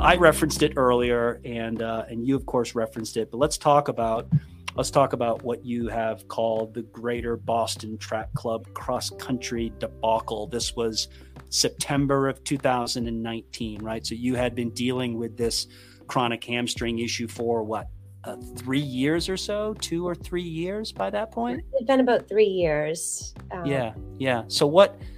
I referenced it earlier, and uh, and you of course referenced it. But let's talk about let's talk about what you have called the Greater Boston Track Club cross country debacle. This was September of 2019, right? So you had been dealing with this chronic hamstring issue for what uh, three years or so, two or three years by that point. It's been about three years. Um, yeah, yeah. So what?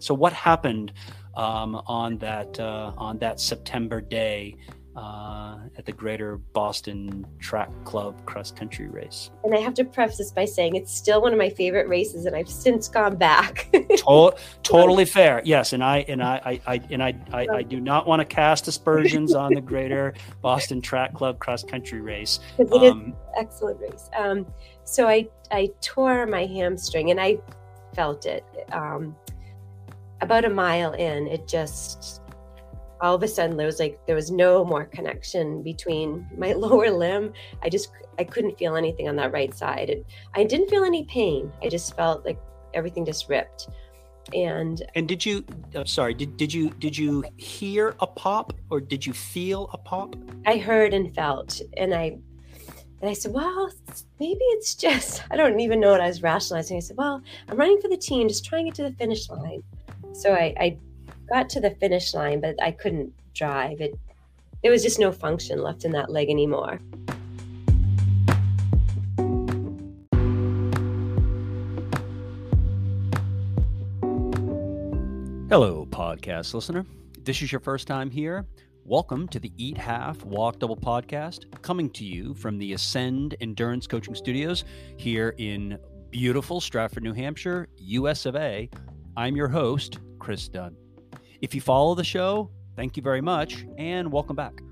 So what happened um, on that uh, on that September day uh, at the Greater Boston Track Club cross country race. And I have to preface this by saying it's still one of my favorite races, and I've since gone back. to- totally fair, yes. And I and I, I, I and I, I, I, do not want to cast aspersions on the Greater Boston Track Club cross country race. It um, excellent race. Um, so I I tore my hamstring, and I felt it. Um, about a mile in, it just all of a sudden there was like there was no more connection between my lower limb. I just i couldn't feel anything on that right side. It, i didn't feel any pain. I just felt like everything just ripped. And and did you i'm sorry did, did you did you hear a pop or did you feel a pop? I heard and felt and i and i said well maybe it's just i don't even know what i was rationalizing. I said well i'm running for the team just trying to get to the finish line so i, I got to the finish line, but I couldn't drive. It there was just no function left in that leg anymore. Hello, podcast listener. If this is your first time here. Welcome to the Eat Half Walk Double podcast, coming to you from the Ascend Endurance Coaching Studios here in beautiful Stratford, New Hampshire, US of A. I'm your host, Chris Dunn. If you follow the show, thank you very much and welcome back.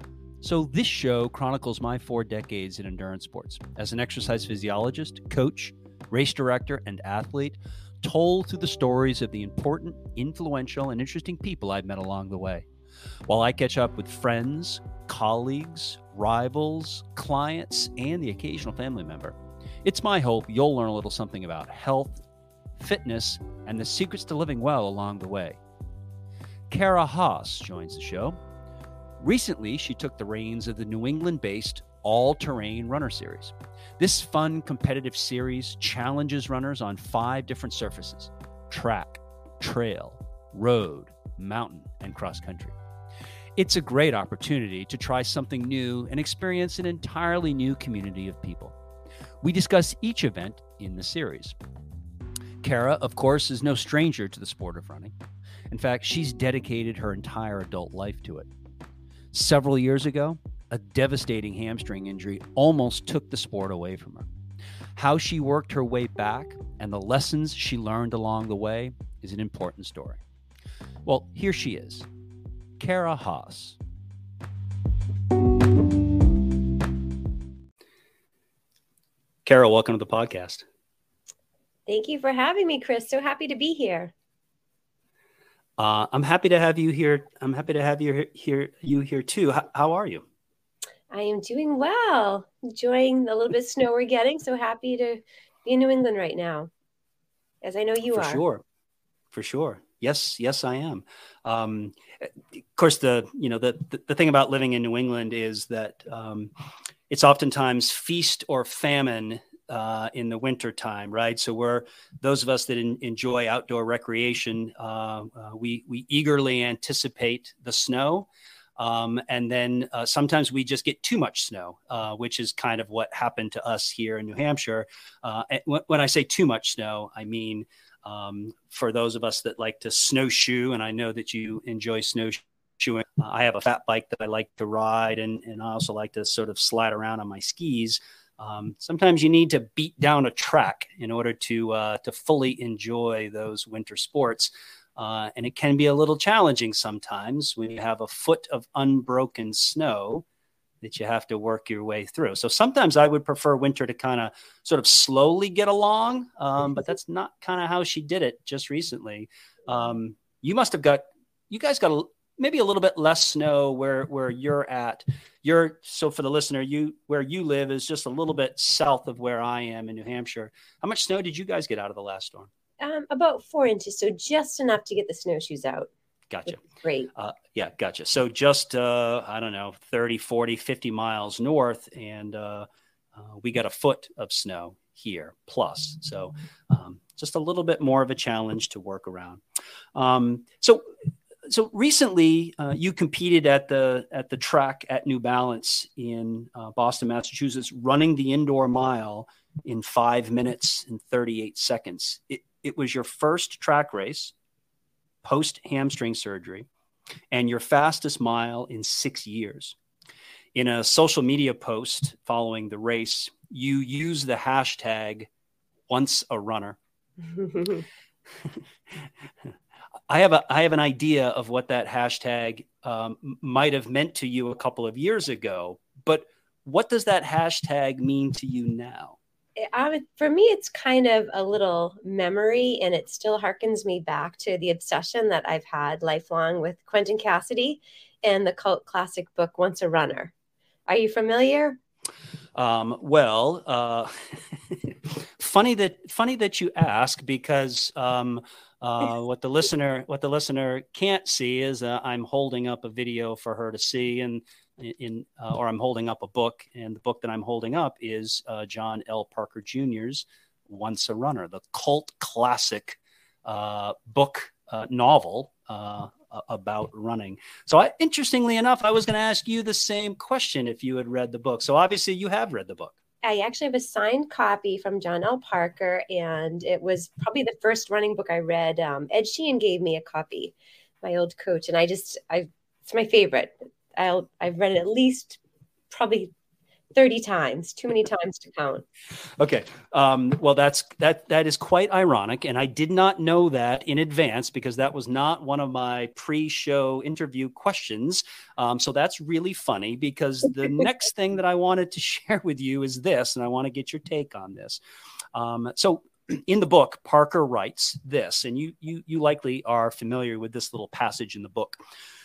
So, this show chronicles my four decades in endurance sports as an exercise physiologist, coach, race director, and athlete, told through the stories of the important, influential, and interesting people I've met along the way. While I catch up with friends, colleagues, rivals, clients, and the occasional family member, it's my hope you'll learn a little something about health, fitness, and the secrets to living well along the way. Kara Haas joins the show. Recently, she took the reins of the New England based All Terrain Runner Series. This fun, competitive series challenges runners on five different surfaces track, trail, road, mountain, and cross country. It's a great opportunity to try something new and experience an entirely new community of people. We discuss each event in the series. Kara, of course, is no stranger to the sport of running. In fact, she's dedicated her entire adult life to it. Several years ago, a devastating hamstring injury almost took the sport away from her. How she worked her way back and the lessons she learned along the way is an important story. Well, here she is Kara Haas. Kara, welcome to the podcast. Thank you for having me, Chris. So happy to be here. Uh, I'm happy to have you here. I'm happy to have you here. You here too. How, how are you? I am doing well. Enjoying the little bit of snow we're getting. So happy to be in New England right now, as I know you For are. For sure. For sure. Yes. Yes, I am. Um, of course, the you know the, the, the thing about living in New England is that um, it's oftentimes feast or famine uh, in the winter time, right? So we're those of us that in, enjoy outdoor recreation, uh, uh, we we eagerly anticipate the snow. Um, and then uh, sometimes we just get too much snow, uh, which is kind of what happened to us here in New Hampshire. Uh, when I say too much snow, I mean um, for those of us that like to snowshoe, and I know that you enjoy snowshoeing. I have a fat bike that I like to ride, and, and I also like to sort of slide around on my skis. Um, sometimes you need to beat down a track in order to uh, to fully enjoy those winter sports. Uh, and it can be a little challenging sometimes when you have a foot of unbroken snow that you have to work your way through. So sometimes I would prefer winter to kind of sort of slowly get along, um, but that's not kind of how she did it just recently. Um, you must have got, you guys got a, maybe a little bit less snow where where you're at. You're so for the listener, you where you live is just a little bit south of where I am in New Hampshire. How much snow did you guys get out of the last storm? Um, about four inches, so just enough to get the snowshoes out. Gotcha. Great. Uh, yeah, gotcha. So just, uh, I don't know, 30, 40, 50 miles north, and uh, uh, we got a foot of snow here plus. So um, just a little bit more of a challenge to work around. Um, so, so recently uh, you competed at the at the track at New Balance in uh, Boston, Massachusetts, running the indoor mile in five minutes and 38 seconds. It, it was your first track race post hamstring surgery and your fastest mile in six years. In a social media post following the race, you use the hashtag once a runner. I have a I have an idea of what that hashtag um, might have meant to you a couple of years ago, but what does that hashtag mean to you now? For me, it's kind of a little memory, and it still harkens me back to the obsession that I've had lifelong with Quentin Cassidy and the cult classic book Once a Runner. Are you familiar? Um, well, uh, funny that funny that you ask because um, uh, what the listener what the listener can't see is uh, I'm holding up a video for her to see, and in uh, or I'm holding up a book, and the book that I'm holding up is uh, John L. Parker Jr.'s Once a Runner, the cult classic uh, book uh, novel about running. So, I, interestingly enough, I was going to ask you the same question if you had read the book. So, obviously, you have read the book. I actually have a signed copy from John L. Parker, and it was probably the first running book I read. Um, Ed Sheehan gave me a copy, my old coach, and I just I it's my favorite. I'll I've read it at least probably 30 times too many times to count. Okay um, well that's that that is quite ironic and i did not know that in advance because that was not one of my pre-show interview questions. Um, so that's really funny because the next thing that i wanted to share with you is this and i want to get your take on this. Um, so in the book parker writes this and you you you likely are familiar with this little passage in the book.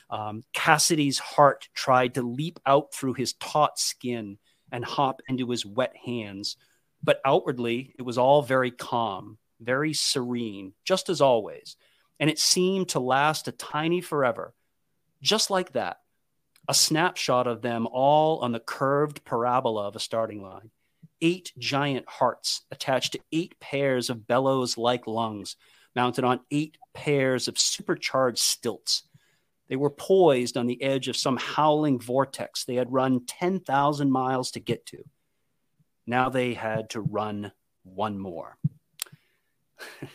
Um, Cassidy's heart tried to leap out through his taut skin and hop into his wet hands, but outwardly it was all very calm, very serene, just as always. And it seemed to last a tiny forever, just like that. A snapshot of them all on the curved parabola of a starting line. Eight giant hearts attached to eight pairs of bellows like lungs, mounted on eight pairs of supercharged stilts they were poised on the edge of some howling vortex they had run 10,000 miles to get to. Now they had to run one more.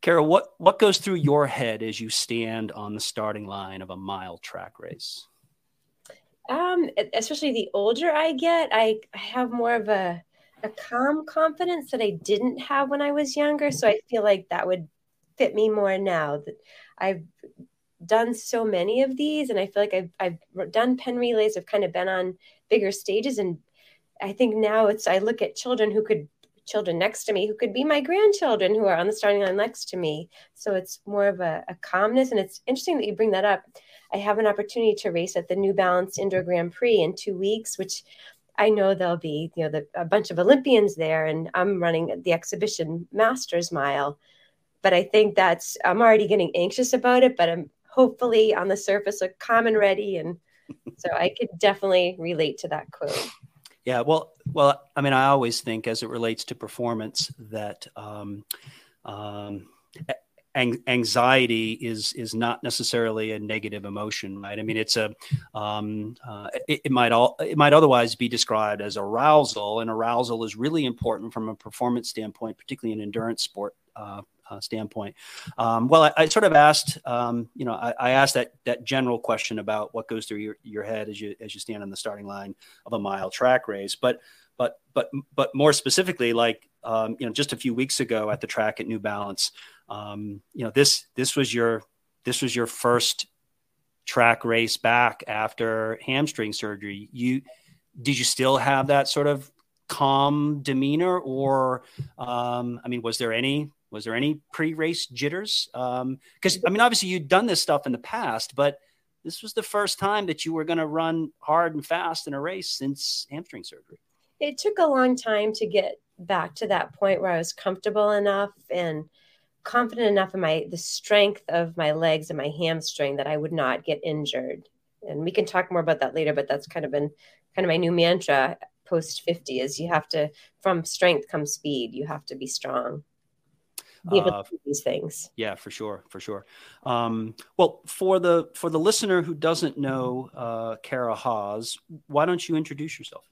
Kara, what, what goes through your head as you stand on the starting line of a mile track race? Um, especially the older I get, I, have more of a, a calm confidence that I didn't have when I was younger. So I feel like that would fit me more now that I've done so many of these and i feel like i've, I've done Penn Relays i've kind of been on bigger stages and i think now it's i look at children who could children next to me who could be my grandchildren who are on the starting line next to me so it's more of a, a calmness and it's interesting that you bring that up i have an opportunity to race at the new balance indoor grand prix in two weeks which I know there'll be, you know, the, a bunch of Olympians there, and I'm running the exhibition masters mile. But I think that's I'm already getting anxious about it, but I'm hopefully on the surface look calm and ready. And so I could definitely relate to that quote. Yeah, well, well, I mean, I always think as it relates to performance that um, um, anxiety is is not necessarily a negative emotion, right? I mean, it's a um, uh, it, it, might all it might otherwise be described as arousal, and arousal is really important from a performance standpoint, particularly in endurance sport. Uh, uh, standpoint. Um, well, I, I, sort of asked, um, you know, I, I, asked that that general question about what goes through your, your head as you as you stand on the starting line of a mile track race, but but but but more specifically, like um, you know, just a few weeks ago at the track at New Balance, um, you know, this this was your this was your first track race back after hamstring surgery. You did you still have that sort of calm demeanor or um, i mean was there any was there any pre-race jitters? Because um, I mean, obviously you'd done this stuff in the past, but this was the first time that you were going to run hard and fast in a race since hamstring surgery. It took a long time to get back to that point where I was comfortable enough and confident enough in my the strength of my legs and my hamstring that I would not get injured. And we can talk more about that later, but that's kind of been kind of my new mantra post 50 is you have to from strength comes speed. You have to be strong. Be able uh, to do these things. Yeah, for sure, for sure. Um, well, for the for the listener who doesn't know uh, Kara Haas, why don't you introduce yourself?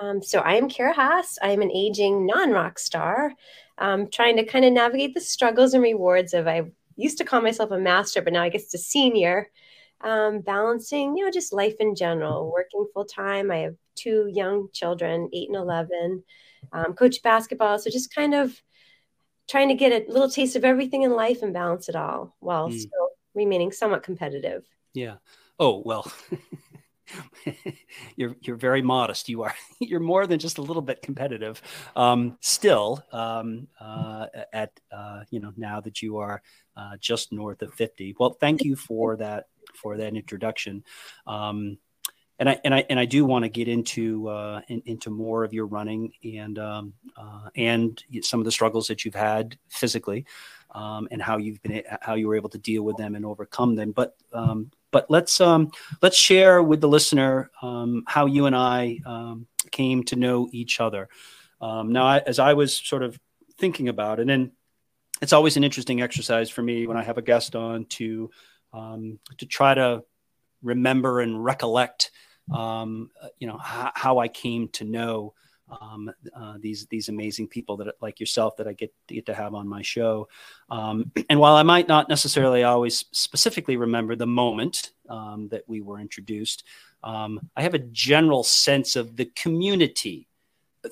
Um, so I am Kara Haas. I am an aging non-rock star um, trying to kind of navigate the struggles and rewards of I used to call myself a master, but now I guess a senior. Um, balancing, you know, just life in general, working full time. I have two young children, eight and 11, um, coach basketball. So just kind of trying to get a little taste of everything in life and balance it all while mm. still remaining somewhat competitive. Yeah. Oh, well, you're you're very modest. You are you're more than just a little bit competitive. Um, still, um, uh, at uh, you know now that you are uh, just north of fifty. Well, thank you for that for that introduction. Um, and I and I and I do want to get into uh, in, into more of your running and um, uh, and some of the struggles that you've had physically, um, and how you've been how you were able to deal with them and overcome them. But um, but let's um, let's share with the listener um, how you and I um, came to know each other. Now, I, as I was sort of thinking about it, and it's always an interesting exercise for me when I have a guest on to to try to remember and recollect, um, you know, h- how I came to know um, uh, these these amazing people that like yourself that I get to get to have on my show. Um, and while I might not necessarily always specifically remember the moment um, that we were introduced, um, I have a general sense of the community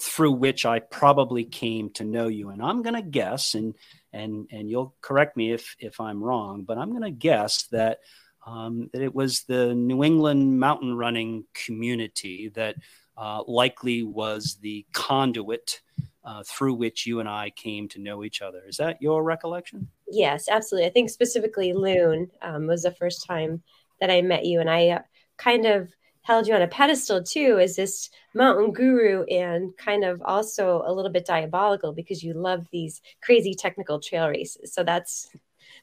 through which I probably came to know you. And I'm going to guess, and and and you'll correct me if if I'm wrong, but I'm going to guess that. Um, that it was the New England mountain running community that uh, likely was the conduit uh, through which you and I came to know each other. Is that your recollection? Yes, absolutely. I think specifically Loon um, was the first time that I met you, and I uh, kind of held you on a pedestal too as this mountain guru and kind of also a little bit diabolical because you love these crazy technical trail races. So that's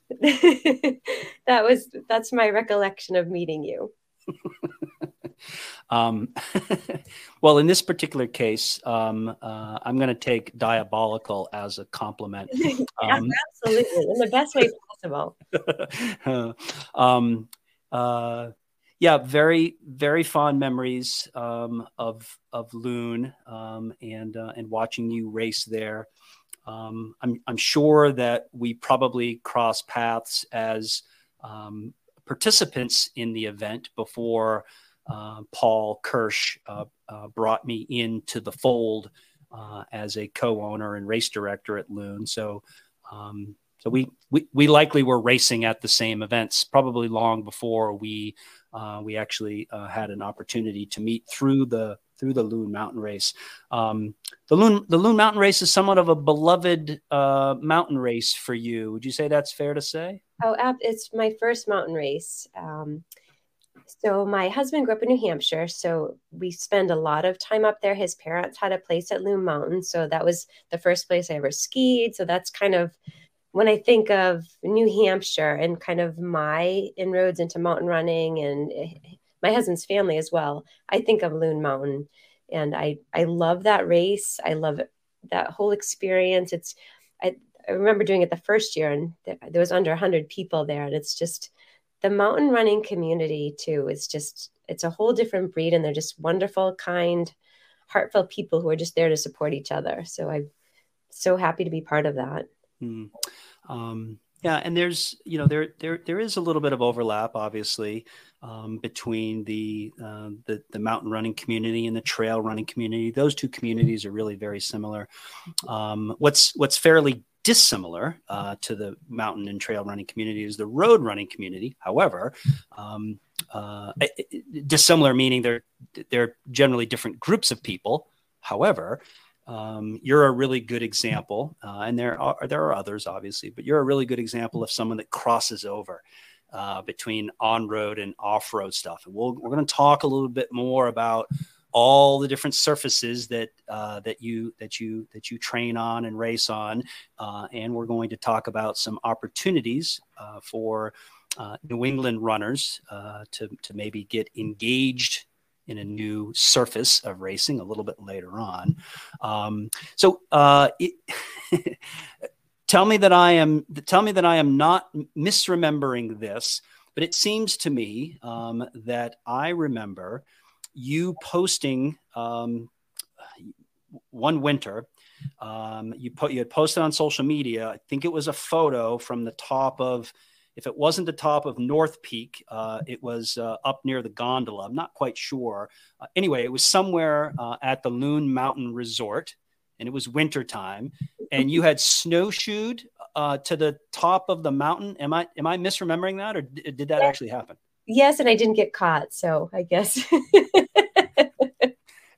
that was that's my recollection of meeting you. Um, well, in this particular case, um, uh, I'm going to take diabolical as a compliment. Um, Absolutely, in the best way possible. um, uh, yeah, very very fond memories um, of of Loon um, and uh, and watching you race there. Um, I'm I'm sure that we probably cross paths as um, participants in the event before uh, Paul Kirsch uh, uh, brought me into the fold uh, as a co-owner and race director at Loon. So, um, so we, we we likely were racing at the same events, probably long before we uh, we actually uh, had an opportunity to meet through the through the Loon Mountain Race. Um, the Loon the Loon Mountain Race is somewhat of a beloved mountain race for you. Would you say that's fair to say? Oh, it's my first mountain race. Um, so my husband grew up in New Hampshire, so we spend a lot of time up there. His parents had a place at Loon Mountain, so that was the first place I ever skied. So that's kind of when I think of New Hampshire and kind of my inroads into mountain running and my husband's family as well, I think of Loon Mountain, and I I love that race. I love that whole experience. It's I, I remember doing it the first year, and there was under 100 people there, and it's just the mountain running community too is just it's a whole different breed and they're just wonderful kind heartfelt people who are just there to support each other so i'm so happy to be part of that mm. um, yeah and there's you know there there there is a little bit of overlap obviously um, between the, uh, the the mountain running community and the trail running community those two communities are really very similar um, what's what's fairly dissimilar uh, to the mountain and trail running community is the road running community. However, um, uh, dissimilar meaning they're they're generally different groups of people. However, um, you're a really good example, uh, and there are there are others obviously, but you're a really good example of someone that crosses over uh, between on road and off road stuff. And we'll, we're going to talk a little bit more about all the different surfaces that uh, that you that you that you train on and race on, uh, and we're going to talk about some opportunities uh, for uh, New England runners uh, to to maybe get engaged in a new surface of racing a little bit later on. Um, so, uh, it, tell me that I am tell me that I am not misremembering this, but it seems to me um, that I remember you posting um, one winter. Um, you put you had posted on social media. I think it was a photo from the top of if it wasn't the top of North Peak, uh, it was uh, up near the gondola. I'm not quite sure. Uh, anyway, it was somewhere uh, at the Loon Mountain Resort, and it was wintertime. And you had snowshoed uh, to the top of the mountain. Am I am I misremembering that, or d- did that actually happen? Yes, and I didn't get caught, so I guess.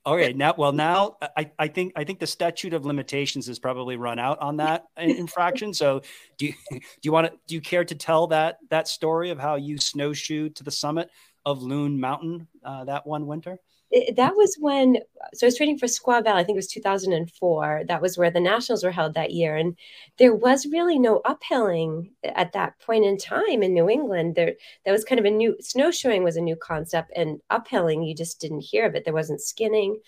all right now well now I, I think I think the statute of limitations has probably run out on that infraction. So do you do you want to do you care to tell that that story of how you snowshoed to the summit of Loon Mountain uh, that one winter? It, that was when so I was training for Squaw Valley. I think it was 2004. That was where the nationals were held that year, and there was really no uphilling at that point in time in New England. There, that was kind of a new snowshoeing was a new concept, and uphilling you just didn't hear of it. There wasn't skinning.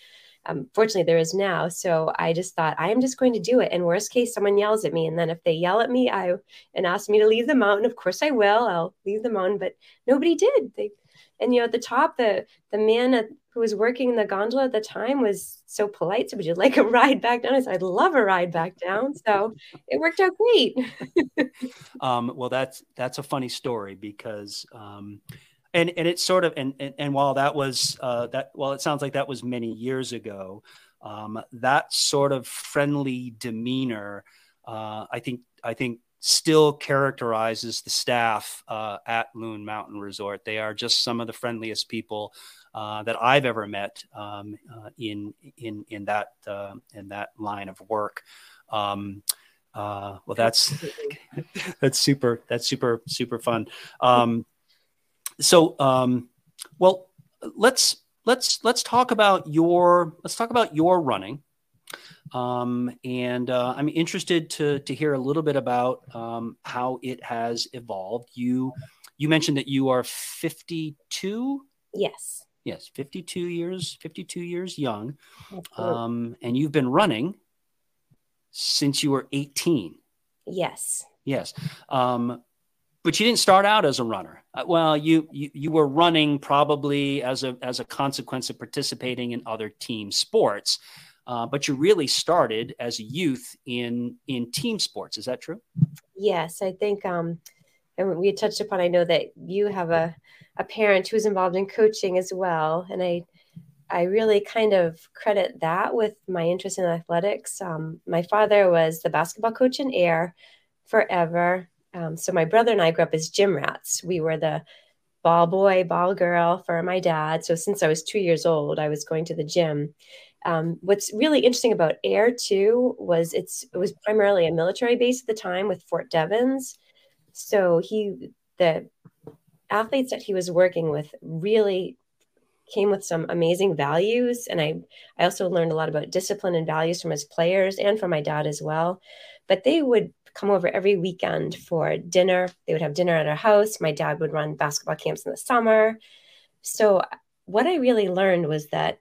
Um, fortunately, there is now. So I just thought I am just going to do it. And worst case, someone yells at me, and then if they yell at me, I and ask me to leave the mountain, of course I will. I'll leave the mountain, but nobody did. They and you know at the top the the man at, who was working in the gondola at the time was so polite so would you like a ride back down. I said i'd love a ride back down. So it worked out great. Um, well that's that's a funny story because um, and and it's sort of and and, and while that was uh, that well it sounds like that was many years ago um, that sort of friendly demeanor uh, i think i think still characterizes the staff uh, at Loon Mountain Resort. They are just some of the friendliest people uh, that I've ever met um, uh, in in in that uh, in that line of work. Um, uh, well, that's that's super. That's super super fun. Um, so, um, well, let's let's let's talk about your let's talk about your running. Um, and uh, I'm interested to to hear a little bit about um, how it has evolved. You you mentioned that you are 52. Yes. Yes, 52 years 52 years young, um, and you've been running since you were 18. Yes. Yes. Um, but you didn't start out as a runner. Uh, well, you, you you were running probably as a as a consequence of participating in other team sports. Uh, but you really started as a youth in in team sports. Is that true? Yes, I think. Um, and we touched upon. I know that you have a a parent who's involved in coaching as well, and I I really kind of credit that with my interest in athletics. Um, my father was the basketball coach in Ayer forever. Um, so my brother and I grew up as gym rats. We were the ball boy, ball girl for my dad. So since I was two years old, I was going to the gym. Um, what's really interesting about Ayer too was it's it was primarily a military base at the time with Fort Devens. So he the athletes that he was working with really came with some amazing values and I I also learned a lot about discipline and values from his players and from my dad as well. But they would come over every weekend for dinner. They would have dinner at our house. My dad would run basketball camps in the summer. So what I really learned was that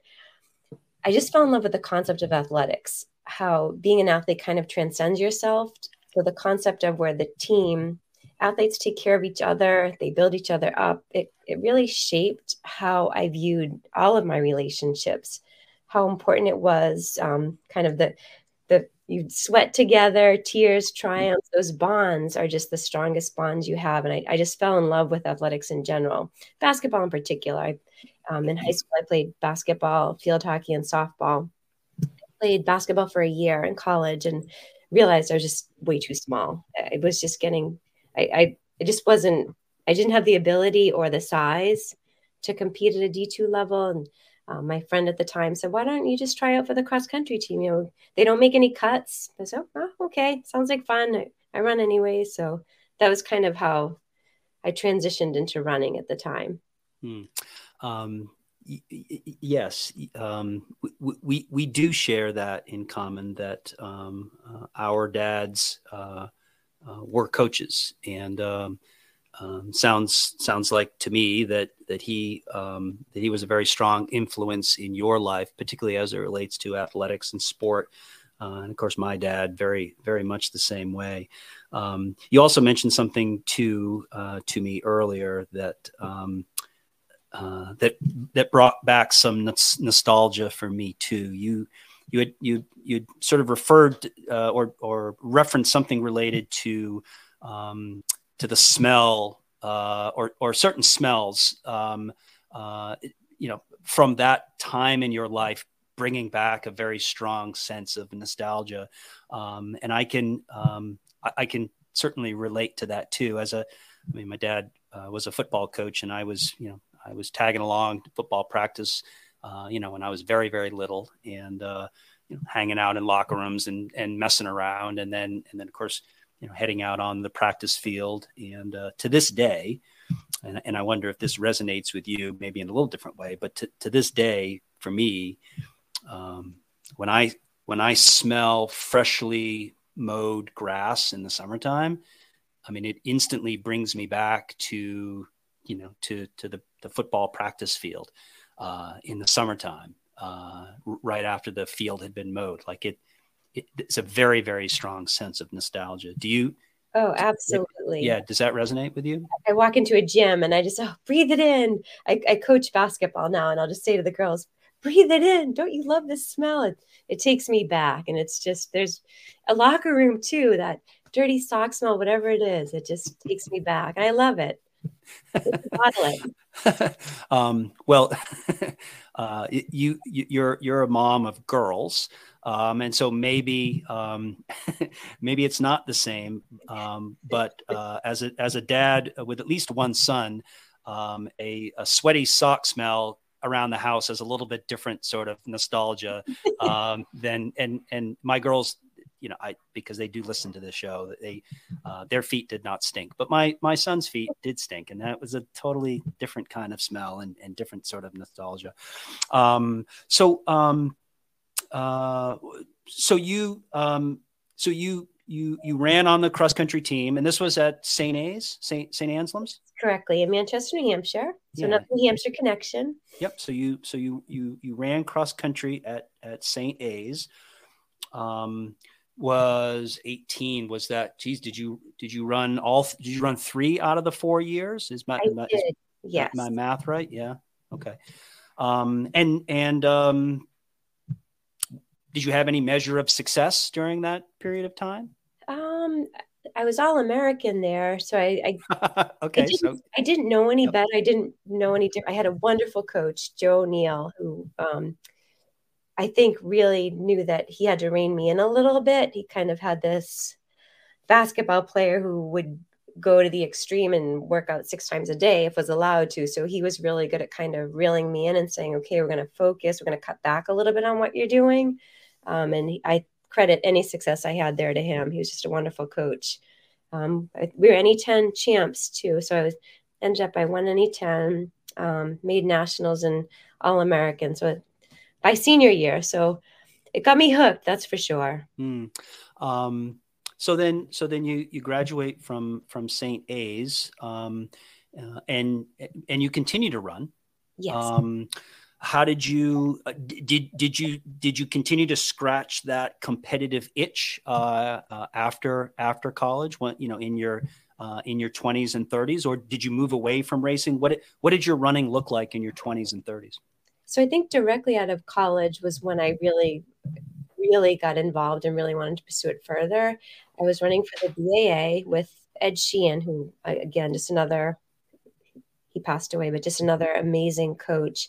I just fell in love with the concept of athletics, how being an athlete kind of transcends yourself. So the concept of where the team athletes take care of each other, they build each other up. It it really shaped how I viewed all of my relationships, how important it was, um, kind of the the you sweat together, tears, triumphs, those bonds are just the strongest bonds you have. And I, I just fell in love with athletics in general, basketball in particular. I um, in high school, I played basketball, field hockey, and softball. I played basketball for a year in college and realized I was just way too small. I was just getting, I, I it just wasn't, I didn't have the ability or the size to compete at a D2 level. And um, my friend at the time said, Why don't you just try out for the cross country team? You know, they don't make any cuts. I said, oh, okay, sounds like fun. I, I run anyway. So that was kind of how I transitioned into running at the time. Hmm. Um, yes, um, we, we, we do share that in common that um, uh, our dads uh, uh, were coaches, and um, um, sounds sounds like to me that that he um, that he was a very strong influence in your life, particularly as it relates to athletics and sport. Uh, and of course, my dad very very much the same way. You also mentioned something to uh, to me earlier that uh, that that brought back some nostalgia for me too. You you had you you sort of referred uh, or or referenced something related to um, to the smell uh, or or certain smells. Um, uh, you know, from that time in your life, bringing back a very strong sense of nostalgia, um, and I can um, I, I, can certainly relate to that too. As a, I mean, my dad uh, was a football coach, and I was you know I was tagging along to football practice, uh, you know, when I was very, very little and, uh, you know, hanging out in locker rooms and, and messing around. And then, and then of course, you know, heading out on the practice field. And uh, to this day, and, and I wonder if this resonates with you, maybe in a little different way, but to, to this day, for me, um, when I when I smell freshly mowed grass in the summertime, I mean, it instantly brings me back to you know to to the, the football practice field uh, in the summertime uh, right after the field had been mowed. Like it, it, it's a very very strong sense of nostalgia. Do you oh absolutely. yeah does that resonate with you? I walk into a gym and i just oh breathe it in. I, I coach basketball now and i'll just say to the girls breathe it in. Don't you love the smell? It, it takes me back and it's just there's a locker room too that dirty sock smell whatever it is it just takes me back. I love it um, well, uh, you, you are you're a mom of girls, um, and so maybe um, maybe it's not the same. Um, but uh, as a as a dad with at least one son, um, a, a sweaty sock smell around the house has a little bit different sort of nostalgia um, than and and my girls you know, I because they do listen to the show. They uh, their feet did not stink, but my my son's feet did stink, and that was a totally different kind of smell and, and different sort of nostalgia. Um, so um, uh, so you um, so you you you ran on the cross country team, and this was at St. A's, St. St. Anselm's. Correctly in Manchester, New Hampshire. So yeah. not the Hampshire connection. Yep. So you so you you you ran cross country at at St. A's. Um, was 18 was that geez did you did you run all did you run three out of the four years is my, my is yes my math right yeah okay um and and um did you have any measure of success during that period of time um I was all American there, so I, I okay. I didn't, so I didn't know any yep. better. I didn't know any. I had a wonderful coach, Joe Neal, who um, I think really knew that he had to rein me in a little bit. He kind of had this basketball player who would go to the extreme and work out six times a day if was allowed to. So he was really good at kind of reeling me in and saying, okay, we're going to focus, we're going to cut back a little bit on what you're doing. Um, and I credit any success I had there to him. He was just a wonderful coach. Um, we were NE-10 champs too. So I was ended up, I won NE-10, um, made nationals and all American. So by senior year. So it got me hooked, that's for sure. Mm. Um, so then, so then you you graduate from from St. A's, um, uh, and and you continue to run. Yes. Um, how did you uh, did did you did you continue to scratch that competitive itch uh, uh, after after college when you know in your uh, in your 20s and 30s or did you move away from racing what what did your running look like in your 20s and 30s so I think directly out of college was when I really, really got involved and really wanted to pursue it further. I was running for the BAA with Ed Sheehan, who, uh, again, just another, he passed away, but just another amazing coach.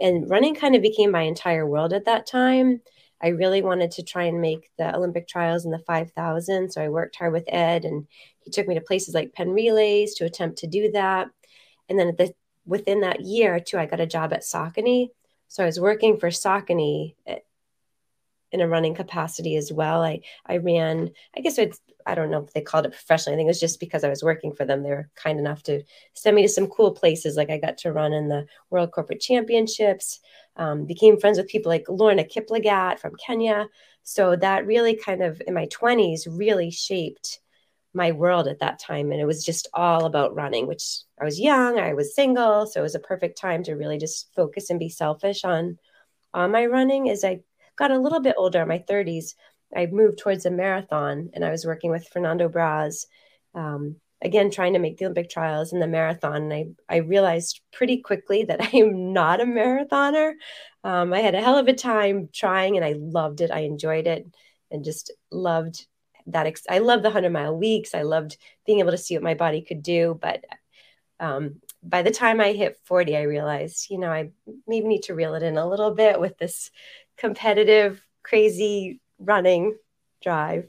And running kind of became my entire world at that time. I really wanted to try and make the Olympic trials in the 5,000. So I worked hard with Ed and he took me to places like Penn Relays to attempt to do that. And then at the within that year too, I got a job at Saucony. So I was working for Saucony in a running capacity as well. I I ran, I guess it's I don't know if they called it professionally. I think it was just because I was working for them. They were kind enough to send me to some cool places. Like I got to run in the World Corporate Championships, um, became friends with people like Lorna Kiplagat from Kenya. So that really kind of in my 20s really shaped my world at that time. And it was just all about running, which I was young, I was single. So it was a perfect time to really just focus and be selfish on on my running as I got a little bit older, in my 30s, I moved towards a marathon and I was working with Fernando Braz, um, again, trying to make the Olympic trials in the marathon. And I, I realized pretty quickly that I am not a marathoner. Um, I had a hell of a time trying and I loved it. I enjoyed it and just loved that. Ex- I love the 100 mile weeks. I loved being able to see what my body could do. But um, by the time I hit 40, I realized, you know, I maybe need to reel it in a little bit with this competitive, crazy running drive.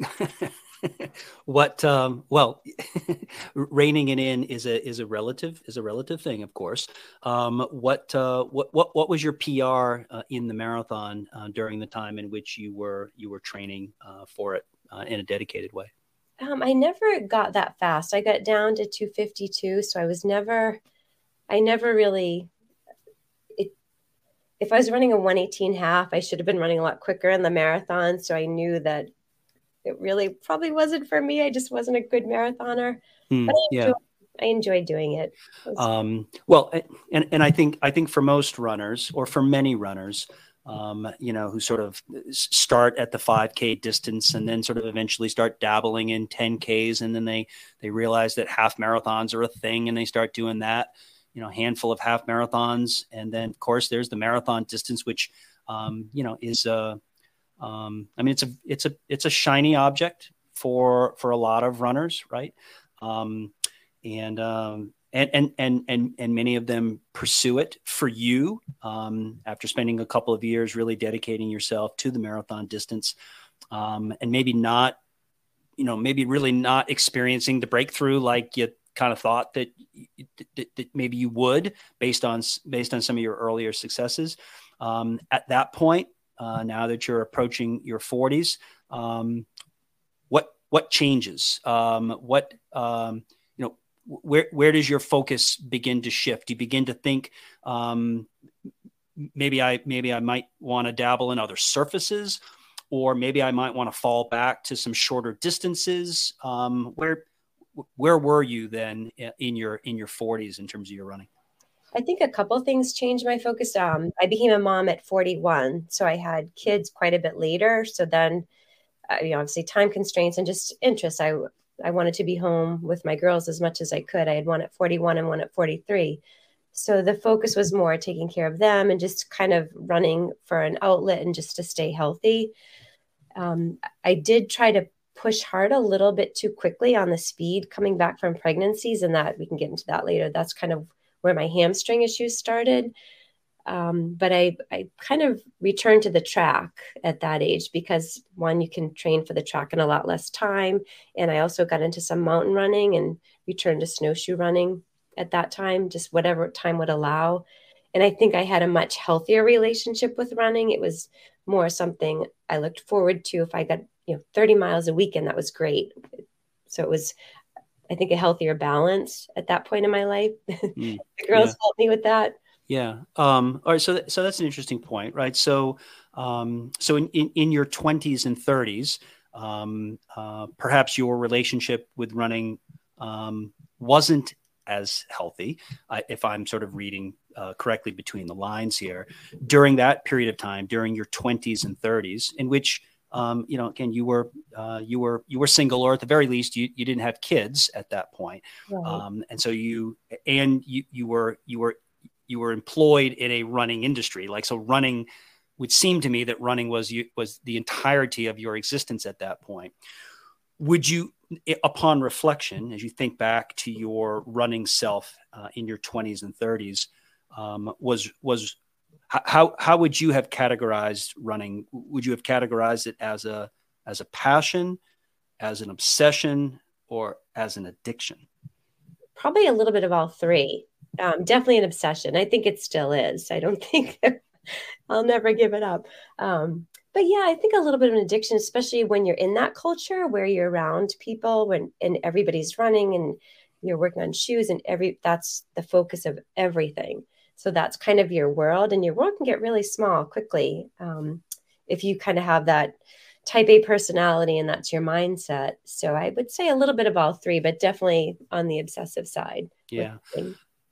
what um, well reining it in is a is a relative is a relative thing of course um, what uh, what what what was your pr uh, in the marathon uh, during the time in which you were you were training uh, for it uh, in a dedicated way um, I never got that fast. I got down to 252, so I was never, I never really. If I was running a 118 half, I should have been running a lot quicker in the marathon. So I knew that it really probably wasn't for me. I just wasn't a good marathoner. Mm, but I enjoyed, yeah. I enjoyed doing it. it was, um, well, and and I think I think for most runners or for many runners, um, you know, who sort of start at the 5K distance and then sort of eventually start dabbling in 10Ks, and then they they realize that half marathons are a thing, and they start doing that. You know, handful of half marathons, and then of course there's the marathon distance, which um, you know is a, um, I mean, it's a it's a it's a shiny object for for a lot of runners, right? Um, and um, and and and and and many of them pursue it for you um, after spending a couple of years really dedicating yourself to the marathon distance um, and maybe not you know maybe really not experiencing the breakthrough like you kind of thought that, that, that maybe you would based on based on some of your earlier successes um, at that point uh, now that you're approaching your 40s um, what what changes um, what um, where where does your focus begin to shift? Do you begin to think um, maybe I maybe I might want to dabble in other surfaces, or maybe I might want to fall back to some shorter distances. Um, where where were you then in your in your 40s in terms of your running? I think a couple things changed my focus. Um, I became a mom at 41, so I had kids quite a bit later. So then, uh, you know, obviously time constraints and just interests. I I wanted to be home with my girls as much as I could. I had one at 41 and one at 43. So the focus was more taking care of them and just kind of running for an outlet and just to stay healthy. Um, I did try to push hard a little bit too quickly on the speed coming back from pregnancies, and that we can get into that later. That's kind of where my hamstring issues started. Um, but I, I kind of returned to the track at that age because one, you can train for the track in a lot less time. And I also got into some mountain running and returned to snowshoe running at that time, just whatever time would allow. And I think I had a much healthier relationship with running. It was more something I looked forward to. If I got, you know, 30 miles a weekend, that was great. So it was, I think, a healthier balance at that point in my life. Mm, the girls yeah. helped me with that. Yeah. Um, all right. So, th- so that's an interesting point, right? So, um, so in, in, in your twenties and thirties, um, uh, perhaps your relationship with running um, wasn't as healthy, uh, if I'm sort of reading uh, correctly between the lines here. During that period of time, during your twenties and thirties, in which um, you know, again, you were uh, you were you were single, or at the very least, you, you didn't have kids at that point, right. um, and so you and you you were you were you were employed in a running industry. Like so, running would seem to me that running was you was the entirety of your existence at that point. Would you, upon reflection, as you think back to your running self uh, in your twenties and thirties, um, was was how how would you have categorized running? Would you have categorized it as a as a passion, as an obsession, or as an addiction? Probably a little bit of all three um, definitely an obsession. I think it still is. I don't think I'll never give it up. Um, but yeah, I think a little bit of an addiction, especially when you're in that culture where you're around people when and everybody's running and you're working on shoes and every that's the focus of everything. So that's kind of your world, and your world can get really small quickly um, if you kind of have that type A personality and that's your mindset. So I would say a little bit of all three, but definitely on the obsessive side. Yeah.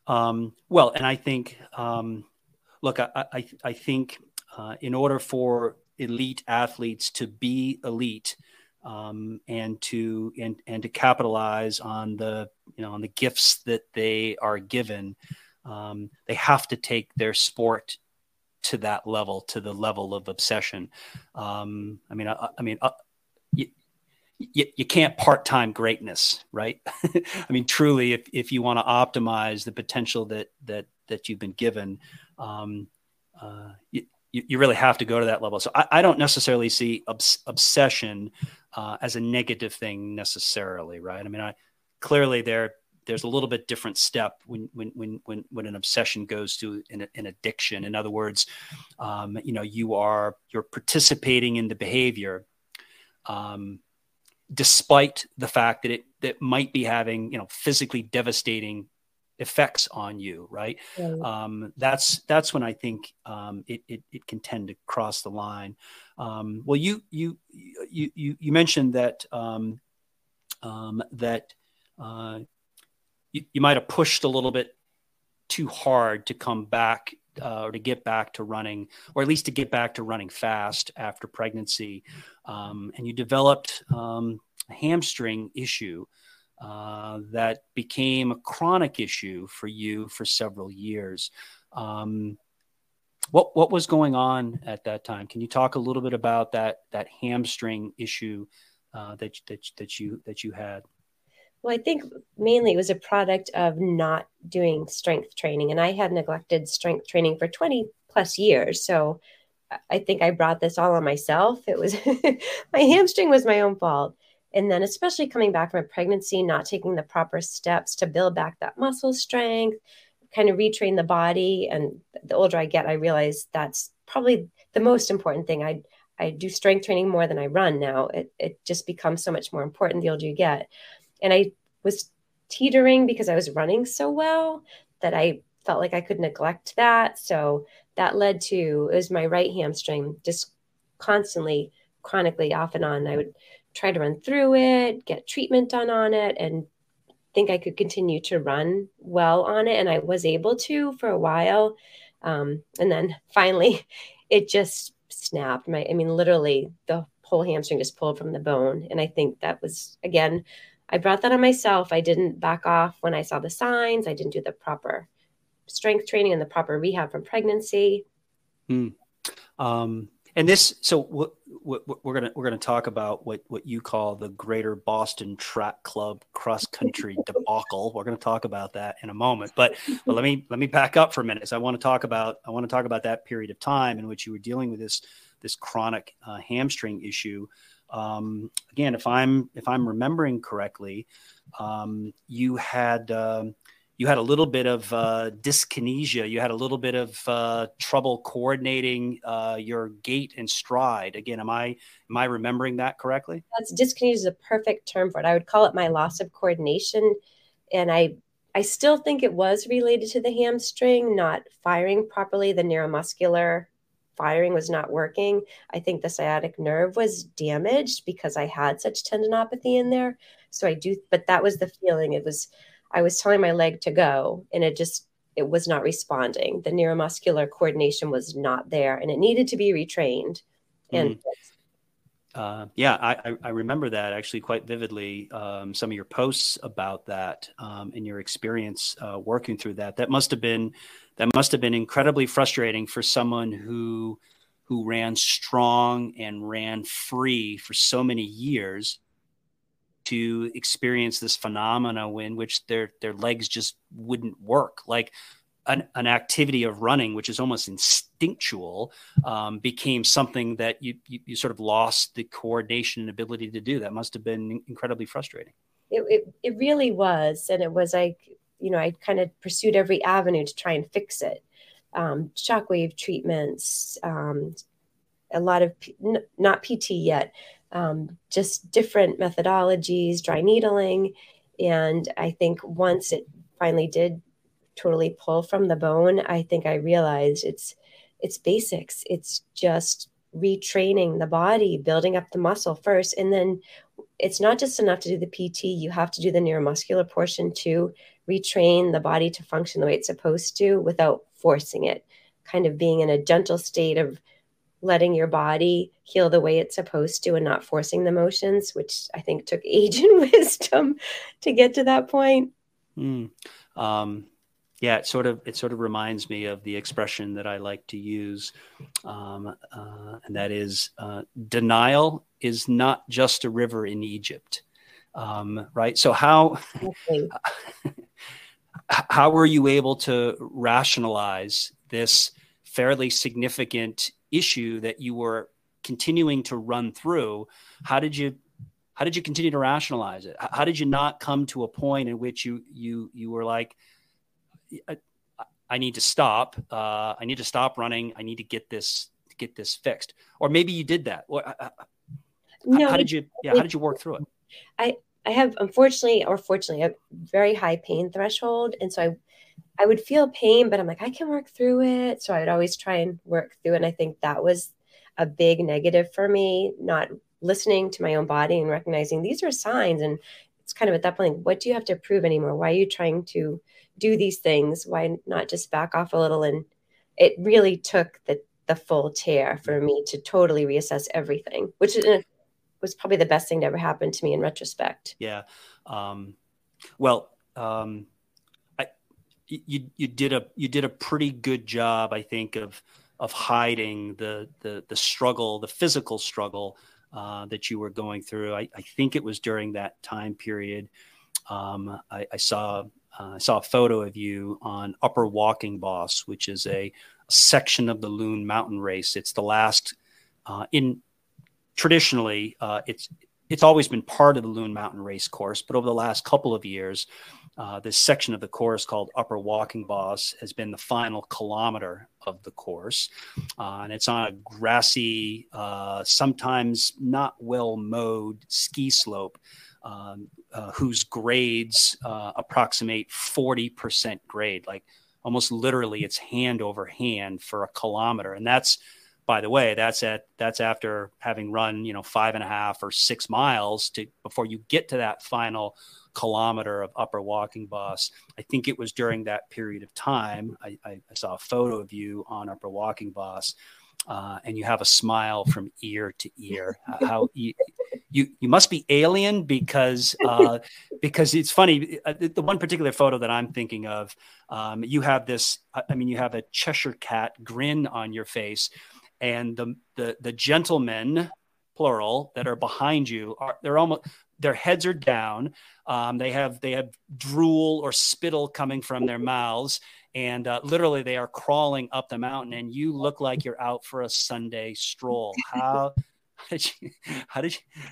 Um, well, and I think, um, look, I, I, I think uh, in order for elite athletes to be elite um, and to and, and to capitalize on the you know on the gifts that they are given um, they have to take their sport to that level to the level of obsession um, i mean i, I mean uh, you, you, you, can't part-time greatness right i mean truly if, if you want to optimize the potential that that that you've been given um, uh, you, you, really have to go to that level. So I, I don't necessarily see obs- obsession uh, as a negative thing necessarily, right? I mean, I clearly there there's a little bit different step when when when when, when an obsession goes to an, an addiction. In other words, um, you know, you are you're participating in the behavior. Um, despite the fact that it that might be having you know physically devastating effects on you right, right. Um, that's that's when i think um, it, it, it, can tend to cross the line um, well you you you you, you mentioned that um, um, that uh, you, you might have pushed a little bit too hard to come back uh, or to get back to running, or at least to get back to running fast after pregnancy. Um, and you developed um, a hamstring issue uh, that became a chronic issue for you for several years. Um, what what was going on at that time? Can you talk a little bit about that that hamstring issue uh, that that that you that you had? Well, I think mainly it was a product of not doing strength training, and I had neglected strength training for twenty plus years. So I think I brought this all on myself. It was my hamstring was my own fault. And then, especially coming back from a pregnancy, not taking the proper steps to build back that muscle strength, kind of retrain the body. And the older I get, I realize that's probably the most important thing. I I do strength training more than I run now. It it just becomes so much more important the older you get. And I was teetering because I was running so well that I felt like I could neglect that. So that led to it was my right hamstring just constantly chronically off and on. I would try to run through it, get treatment done on it, and think I could continue to run well on it. And I was able to for a while. Um, and then finally, it just snapped. My, I mean, literally, the whole hamstring just pulled from the bone. And I think that was, again, I brought that on myself. I didn't back off when I saw the signs. I didn't do the proper strength training and the proper rehab from pregnancy. Mm. Um, and this, so we're gonna we're gonna talk about what what you call the Greater Boston Track Club cross country debacle. We're gonna talk about that in a moment, but but let me let me back up for a minute. So I want to talk about I want to talk about that period of time in which you were dealing with this this chronic uh, hamstring issue. Um, again, if I'm if I'm remembering correctly, um, you had um, you had a little bit of uh, dyskinesia. You had a little bit of uh, trouble coordinating uh, your gait and stride. Again, am I am I remembering that correctly? That's dyskinesia is a perfect term for it. I would call it my loss of coordination, and I I still think it was related to the hamstring not firing properly. The neuromuscular firing was not working. I think the sciatic nerve was damaged because I had such tendinopathy in there. So I do, but that was the feeling. It was I was telling my leg to go and it just it was not responding. The neuromuscular coordination was not there and it needed to be retrained. And mm. uh, yeah, I, I remember that actually quite vividly. Um, some of your posts about that um, and your experience uh, working through that. That must have been that must have been incredibly frustrating for someone who who ran strong and ran free for so many years to experience this phenomena in which their their legs just wouldn't work. Like an, an activity of running which is almost instinctual um, became something that you, you, you sort of lost the coordination and ability to do. That must have been incredibly frustrating. It, it, it really was. And it was like you know i kind of pursued every avenue to try and fix it um, shockwave treatments, um, a lot of n- not PT yet, um, just different methodologies, dry needling, and I think once it finally did totally pull from the bone, I think I realized it's it's basics. It's just retraining the body, building up the muscle first, and then it's not just enough to do the PT. You have to do the neuromuscular portion too, retrain the body to function the way it's supposed to without forcing it, kind of being in a gentle state of letting your body heal the way it's supposed to and not forcing the motions, which I think took age and wisdom to get to that point. Mm. Um, yeah, it sort of it sort of reminds me of the expression that I like to use, um, uh, and that is uh, denial is not just a river in Egypt, um, right? So how how were you able to rationalize this fairly significant issue that you were continuing to run through? How did you how did you continue to rationalize it? How did you not come to a point in which you you you were like I, I need to stop. Uh, I need to stop running. I need to get this get this fixed. Or maybe you did that. Or, uh, no, how did you? Yeah, how did you work through it? I I have unfortunately or fortunately a very high pain threshold, and so I I would feel pain, but I'm like I can work through it. So I'd always try and work through, it. and I think that was a big negative for me, not listening to my own body and recognizing these are signs. And it's kind of at that point what do you have to prove anymore? Why are you trying to do these things? Why not just back off a little? And it really took the the full tear for me to totally reassess everything which was probably the best thing to ever happen to me in retrospect. Yeah um, well um, I, you you did a you did a pretty good job i think of of hiding the the the struggle the physical struggle uh, that you were going through. I, I, think it was during that time period. Um, I, I, saw uh, I saw a photo of you on Upper Walking Boss, which is a section of the Loon Mountain Race. It's the last uh, in traditionally uh, it's it's always been part of the Loon Mountain Race course, but over the last couple of years, uh, this section of the course called Upper Walking Boss has been the final kilometer of the course, uh, and it's on a grassy, uh, sometimes not well mowed ski slope um, uh, whose grades uh, approximate 40% grade, like almost literally it's hand over hand for a kilometer. And that's, by the way, that's at that's after having run, you know, five and a half or six miles to before you get to that final kilometer of upper walking boss. I think it was during that period of time. I, I, saw a photo of you on upper walking boss uh, and you have a smile from ear to ear. how you, you, you must be alien because uh, because it's funny. Uh, the one particular photo that I'm thinking of, um, you have this. I mean, you have a Cheshire cat grin on your face, and the the the gentlemen plural that are behind you are they're almost their heads are down. Um, they have they have drool or spittle coming from their mouths, and uh, literally they are crawling up the mountain. And you look like you're out for a Sunday stroll. How, how did you? How did you?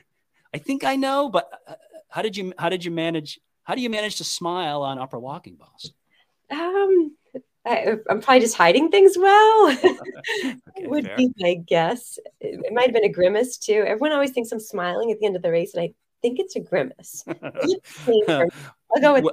I think I know, but uh, how did you? How did you manage? How do you manage to smile on Upper Walking Boss? Um, I, am probably just hiding things well. okay, would fair. be my guess. It, it might have been a grimace too. Everyone always thinks I'm smiling at the end of the race, and I think it's a grimace. I'll go with well,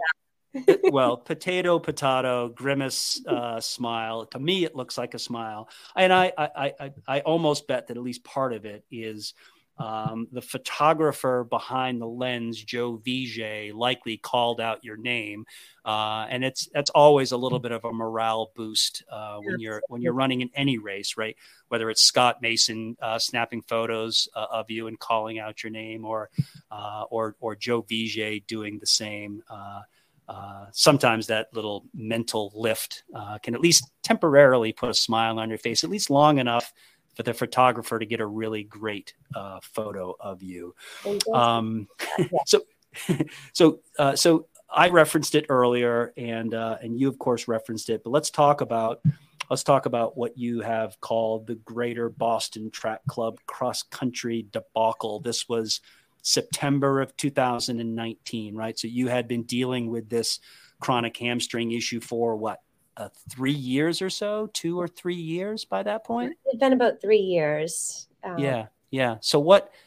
that. well, potato, potato, grimace, uh, smile. To me, it looks like a smile, and I, I, I, I almost bet that at least part of it is um, the photographer behind the lens, Joe Viger, likely called out your name, uh, and it's that's always a little bit of a morale boost uh, when you're when you're running in any race, right? Whether it's Scott Mason uh, snapping photos uh, of you and calling out your name, or uh, or or Joe Viger doing the same. Uh, sometimes that little mental lift can at least temporarily put a smile on your face, at least long enough for the photographer to get a really great uh, photo of you. Um, so, so, uh, so I referenced it earlier, and uh, and you of course referenced it. But let's talk about let's talk about what you have called the Greater Boston Track Club cross country debacle. This was September of 2019, right? So you had been dealing with this chronic hamstring issue for what uh, three years or so, two or three years by that point. It's been about three years. Um, yeah, yeah. So what?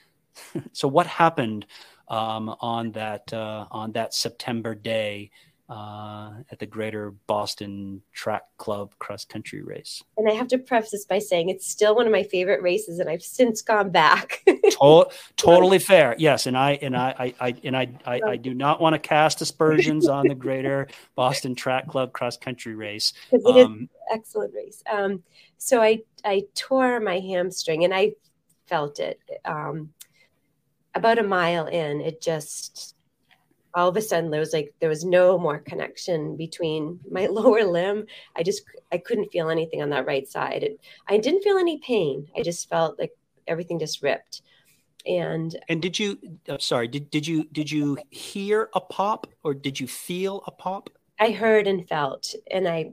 So what happened um, on that uh, on that September day uh, at the Greater Boston Track Club cross country race. And I have to preface this by saying it's still one of my favorite races, and I've since gone back. to- totally fair, yes. And I and I, I, I and I, I, I, do not want to cast aspersions on the Greater Boston Track Club cross country race. It um, excellent race. Um, so I I tore my hamstring, and I felt it. Um, about a mile in, it just all of a sudden there was like there was no more connection between my lower limb. I just i couldn't feel anything on that right side. It, i didn't feel any pain. I just felt like everything just ripped. And and did you uh, sorry did, did you did you hear a pop or did you feel a pop? I heard and felt and i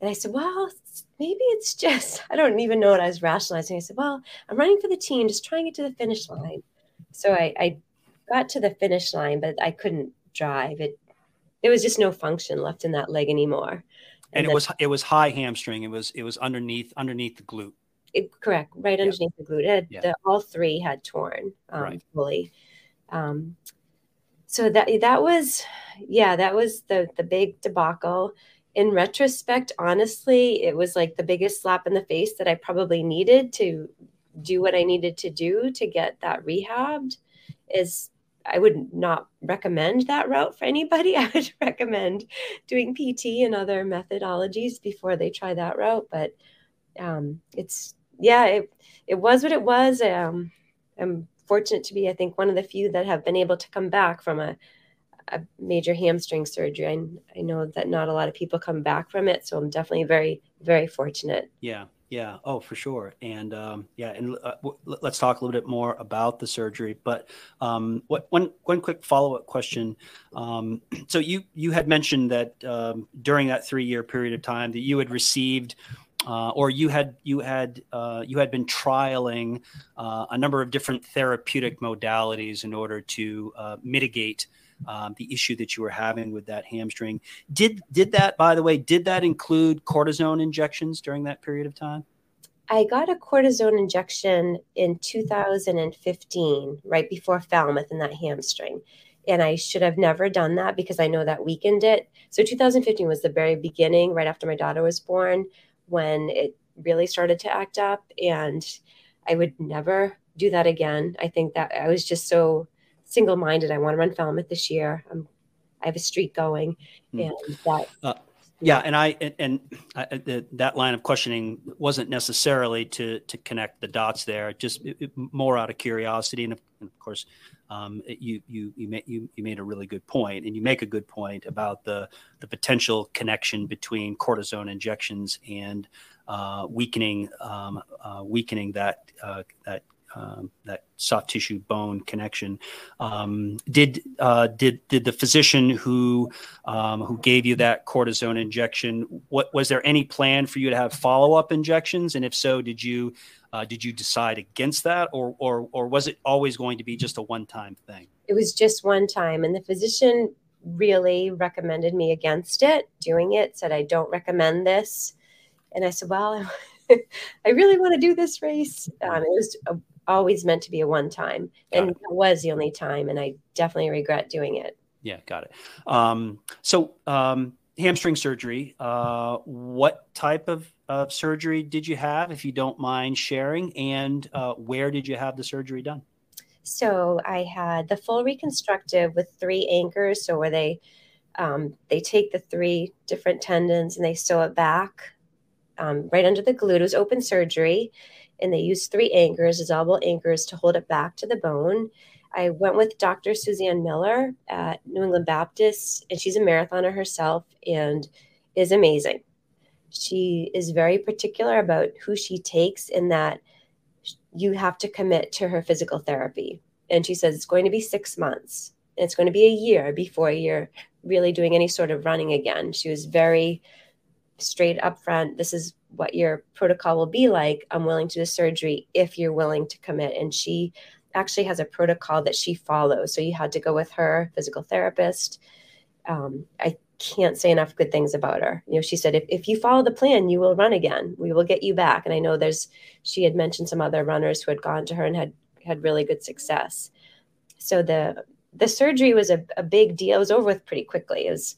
and i said well maybe it's just i don't even know what i was rationalizing. I said well i'm running for the team just trying to get to the finish line. So I, I got to the finish line, but I couldn't drive. It there was just no function left in that leg anymore. And, and it then, was it was high hamstring. It was it was underneath underneath the glute. It, correct, right underneath yeah. the glute. Had, yeah. the, all three had torn um, right. fully. Um, so that that was yeah that was the the big debacle in retrospect honestly it was like the biggest slap in the face that i probably needed to do what i needed to do to get that rehabbed is I would not recommend that route for anybody. I would recommend doing PT and other methodologies before they try that route. But um, it's yeah, it it was what it was. Um, I'm fortunate to be, I think, one of the few that have been able to come back from a, a major hamstring surgery. I, I know that not a lot of people come back from it, so I'm definitely very, very fortunate. Yeah, yeah. Oh, for sure. And um, yeah, and uh, w- let's talk a little bit more about the surgery. But um, what, one one quick follow up question. Um, so you you had mentioned that um, during that three year period of time that you had received. Uh, or you had you had uh, you had been trialing uh, a number of different therapeutic modalities in order to uh, mitigate um, the issue that you were having with that hamstring. Did did that, by the way, did that include cortisone injections during that period of time? I got a cortisone injection in 2015, right before Falmouth in that hamstring. And I should have never done that because I know that weakened it. So 2015 was the very beginning, right after my daughter was born, when it really started to act up. And I would never do that again. I think that I was just so single minded. I want to run Falmouth this year. I'm, I have a streak going, hmm. and that. Uh, yeah, and I and, and I, the, that line of questioning wasn't necessarily to to connect the dots there, just it, it, more out of curiosity, and of, and of course, um, you you you made you, you made a really good point, and you make a good point about the the potential connection between cortisone injections and uh, weakening um, uh, weakening that uh, that um, that soft tissue bone connection. Um, did uh, did did the physician who um, who gave you that cortisone injection? What was there any plan for you to have follow up injections? And if so, did you uh, did you decide against that, or or or was it always going to be just a one time thing? It was just one time, and the physician really recommended me against it doing it said i don't recommend this and i said well I really want to do this race. Um, it was a always meant to be a one time, and it. that was the only time, and I definitely regret doing it. Yeah, got it. Um, so um, hamstring surgery. Uh, what type of, of surgery did you have, if you don't mind sharing, and uh, where did you have the surgery done? So I had the full reconstructive with three anchors. So where they um, they take the three different tendons and they sew it back um, right under the glute. It was open surgery, and they used three anchors, dissolvable anchors, to hold it back to the bone. I went with Dr. Suzanne Miller at New England Baptist, and she's a marathoner herself and is amazing. She is very particular about who she takes, in that you have to commit to her physical therapy. And she says it's going to be six months, and it's going to be a year before you're really doing any sort of running again. She was very straight up front this is what your protocol will be like i'm willing to do surgery if you're willing to commit and she actually has a protocol that she follows so you had to go with her physical therapist um, i can't say enough good things about her. You know, she said, if, if you follow the plan, you will run again. We will get you back. And I know there's, she had mentioned some other runners who had gone to her and had had really good success. So the the surgery was a, a big deal. It was over with pretty quickly. It was,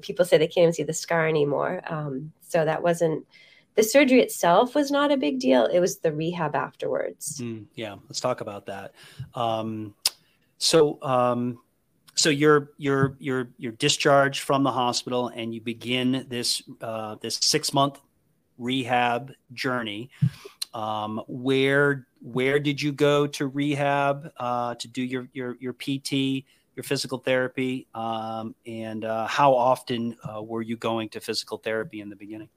people say they can't even see the scar anymore. Um, so that wasn't the surgery itself was not a big deal. It was the rehab afterwards. Mm, yeah, let's talk about that. Um, so, um, so you're you're you're you're discharged from the hospital, and you begin this uh, this six month rehab journey. Um, where where did you go to rehab uh, to do your your your PT, your physical therapy, um, and uh, how often uh, were you going to physical therapy in the beginning?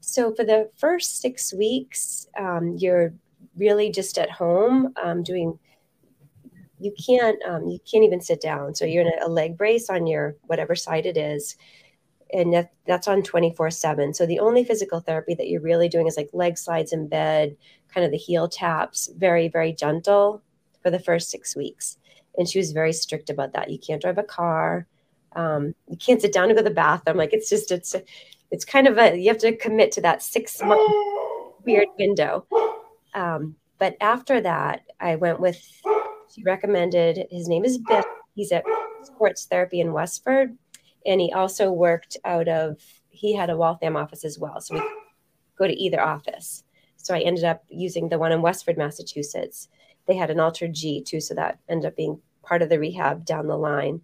So for the first six weeks, um, you're really just at home um, doing. You can't um, you can't even sit down. So you're in a leg brace on your whatever side it is, and that, that's on 24 7 so the only physical therapy that you're really doing is like leg slides in bed kind of the heel taps very very gentle for the first six weeks and she was very strict about that. You can't drive a car. Um, you can't sit down to go to the bathroom. Like it's just it's it's kind of a you have to commit to that six month weird window. Um, but after that i went with she recommended his name is biff he's at sports therapy in westford. And he also worked out of he had a waltham office as well. So we go to either office. So i ended up using the one in westford massachusetts they had an altered G too so that ended up being part of the rehab down the line.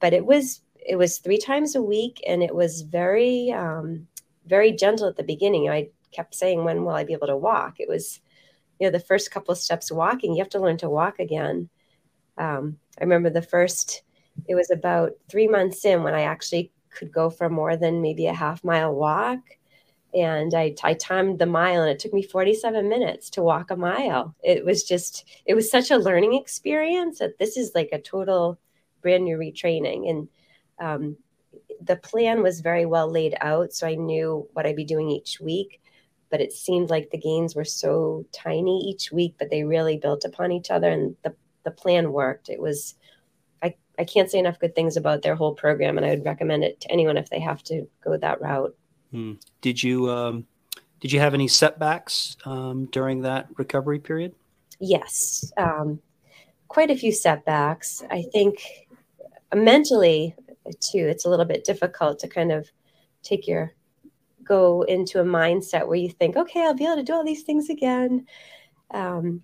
But it was it was three times a week and it was very um, very gentle at the beginning. I kept saying when will i be able to walk? It was you know the first couple of steps walking you have to learn to walk again. Um, i remember the first it was about three months in when I actually could go for more than maybe a half mile walk. And I, I timed the mile and it took me 47 minutes to walk a mile. It was just, it was such a learning experience that this is like a total brand new retraining. And um, the plan was very well laid out. So I knew what I'd be doing each week. But it seemed like the gains were so tiny each week, but they really built upon each other and the, the plan worked. It was, I can't say enough good things about their whole program, and I would recommend it to anyone if they have to go that route. Hmm. Did you um, did you have any setbacks um, during that recovery period? Yes, um, quite a few setbacks. I think mentally too, it's a little bit difficult to kind of take your go into a mindset where you think, okay, I'll be able to do all these things again. Um,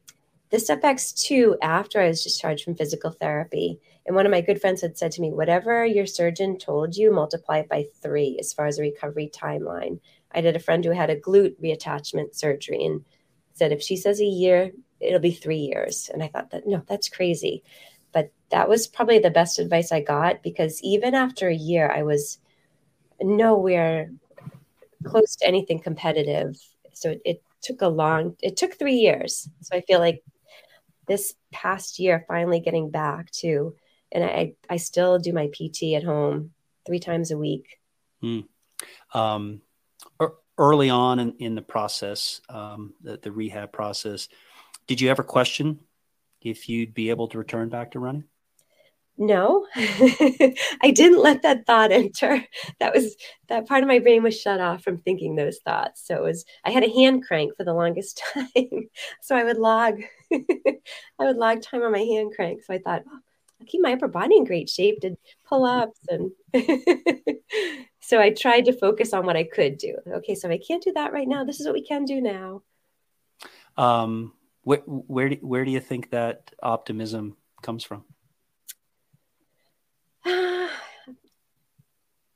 the setbacks too after I was discharged from physical therapy. And one of my good friends had said to me, whatever your surgeon told you, multiply it by three as far as a recovery timeline. I did a friend who had a glute reattachment surgery and said, if she says a year, it'll be three years. And I thought that, no, that's crazy. But that was probably the best advice I got because even after a year, I was nowhere close to anything competitive. So it, it took a long, it took three years. So I feel like this past year finally getting back to and i i still do my pt at home three times a week. Hmm. um, early on in, in the process um, the, the rehab process did you ever question if you'd be able to return back to running? No. I didn't let that thought enter. That was that part of my brain was shut off from thinking those thoughts. So it was i had a hand crank for the longest time. So i would log i would log time on my hand crank. So i thought oh, i'll keep my upper body in great shape to pull ups and so i tried to focus on what i could do. Okay so if i can't do that right now this is what we can do now. Um where where do, where do you think that optimism comes from?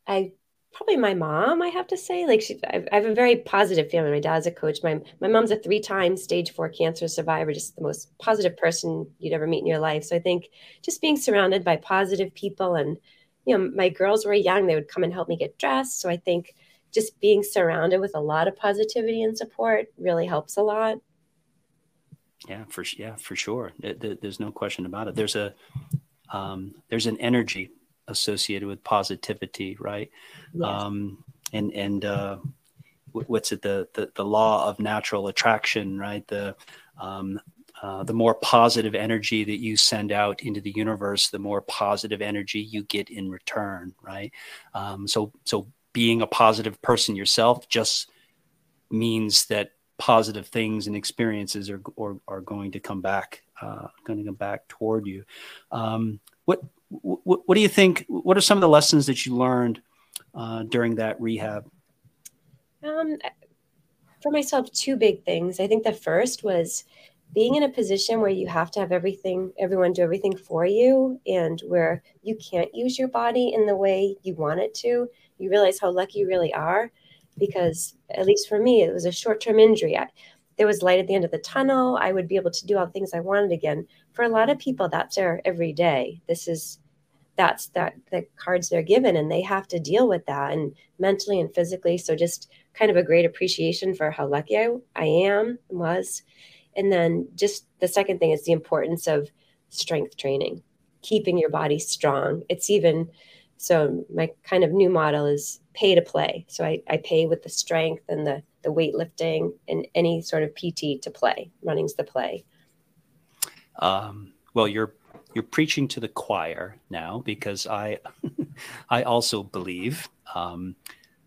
I probably my mom, I have to say. Like she, I, have a very positive family. My dad's a coach. My my mom's a three time stage four cancer survivor. Just the most positive person you'd ever meet in your life. So I think just being surrounded by positive people, and you know, my girls were young. They would come and help me get dressed. So I think just being surrounded with a lot of positivity and support really helps a lot. Yeah, for yeah, for sure. There's no question about it. There's a um, there's an energy associated with positivity, right? Yes. Um, and and uh, what's it the, the the law of natural attraction, right? The um, uh, the more positive energy that you send out into the universe, the more positive energy you get in return, right? Um, so, so being a positive person yourself just means that positive things and experiences are are, are going to come back, uh, going to come back toward you. Um, what, what do you think? What are some of the lessons that you learned uh, during that rehab? Um, for myself, two big things. I think the first was being in a position where you have to have everything, everyone do everything for you, and where you can't use your body in the way you want it to. You realize how lucky you really are, because at least for me, it was a short-term injury. I, there was light at the end of the tunnel. I would be able to do all the things I wanted again. For a lot of people, that's their every day. This is that's that the cards they're given and they have to deal with that and mentally and physically. So just kind of a great appreciation for how lucky i, I am was. And then just the second thing is the importance of strength training keeping your body strong. It's even so my kind of new model is pay to play. So i, I pay with the strength and the the weightlifting and any sort of pt to play running's the play. Um, well you're you're preaching to the choir now because I I also believe um,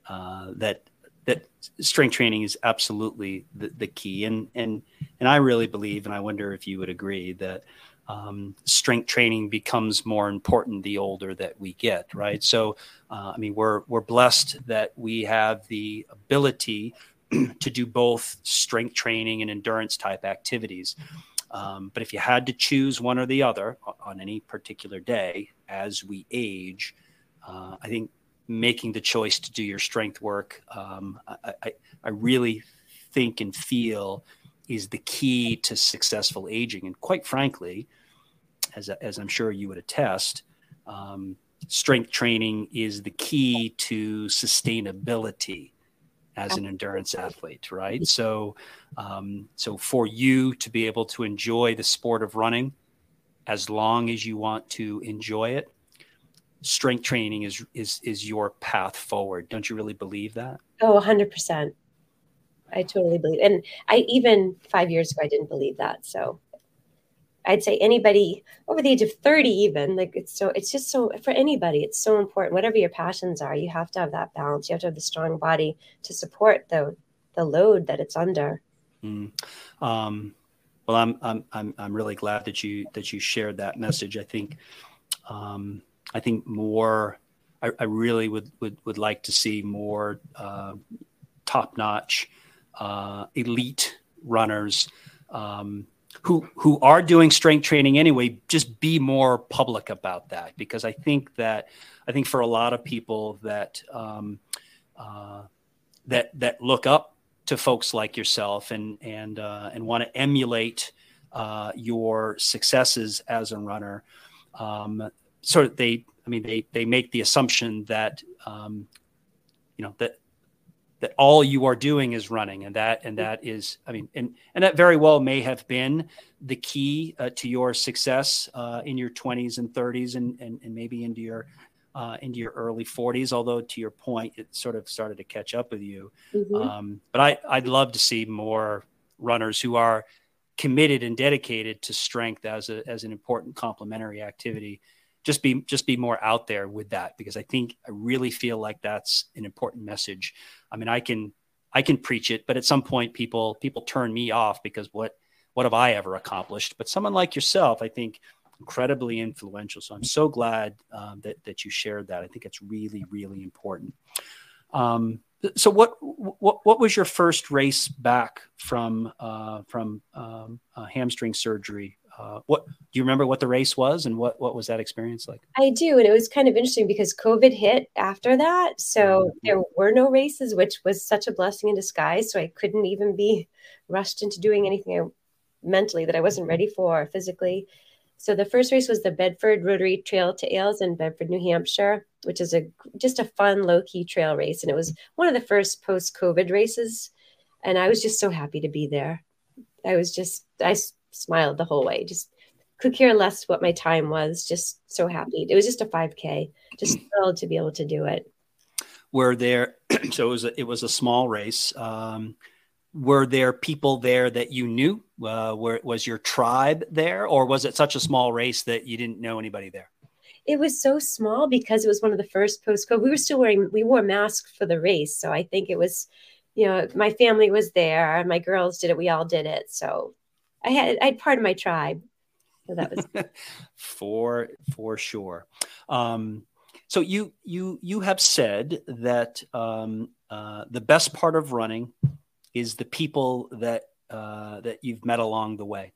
uh, that that strength training is absolutely the, the, key and and and I really believe and I wonder if you would agree that um, strength training becomes more important the older that we get right so uh, I mean we're we're blessed that we have the ability to do both strength training and endurance type activities. Um, but if you had to choose one or the other on any particular day as we age, uh, I think making the choice to do your strength work, um, I, I, I, really think and feel is the key to successful aging. And quite frankly, as, as I'm sure you would attest, um, strength training is the key to sustainability as an endurance athlete, right? So, um, so for you to be able to enjoy the sport of running as long as you want to enjoy it, strength training is is is your path forward. Don't you really believe that? Oh, 100 percent. I totally believe, and I even five years ago I didn't believe that. So I'd say anybody over the age of 30, even like it's so, it's just so for anybody, it's so important. Whatever your passions are, you have to have that balance. You have to have the strong body to support the the load that it's under. Mm. Um, well, I'm, I'm I'm I'm really glad that you that you shared that message. I think um, I think more. I, I really would, would would like to see more uh, top notch uh, elite runners. Um, who who are doing strength training anyway just be more public about that. Because i think that i think for a lot of people that um, uh, that that look up to folks like yourself and and uh, and want to emulate uh, your successes as a runner um, sort of they i mean they they make the assumption that um, you know that that all you are doing is running and that and that is i mean and and that very well may have been the key uh, to your success uh, in your 20s and 30s and, and, and maybe into your uh, into your early 40s although to your point it sort of started to catch up with you mm-hmm. um, but I, i'd love to see more runners who are committed and dedicated to strength as a as an important complementary activity just be just be more out there with that because I think I really feel like that's an important message. I mean, I can I can preach it, but at some point people people turn me off because what what have I ever accomplished? But someone like yourself, I think incredibly influential. So I'm so glad um, that that you shared that. I think it's really really important. Um, so what what what was your first race back from uh, from um, uh, hamstring surgery? Uh, what do you remember what the race was and what what was that experience like? I do and it was kind of interesting because covid hit after that so mm-hmm. there were no races which was such a blessing in disguise so i couldn't even be rushed into doing anything mentally that i wasn't ready for physically. So the first race was the bedford rotary trail to ailes in bedford new hampshire which is a just a fun low-key trail race and it was one of the first post-covid races and i was just so happy to be there. I was just i smiled the whole way. Just could care less what my time was. Just so happy. It was just a 5K. Just thrilled to be able to do it. Were there? So it was a, it was a small race. Um, were there people there that you knew? Uh, were, was your tribe there, or was it such a small race that you didn't know anybody there? It was so small because it was one of the first post COVID. We were still wearing, we wore masks for the race. So I think it was, you know, my family was there, my girls did it, we all did it. So I had, I had part of my tribe. So that was for, for sure. Um, so you, you, you have said that um, uh, the best part of running is the people that uh, that you've met along the way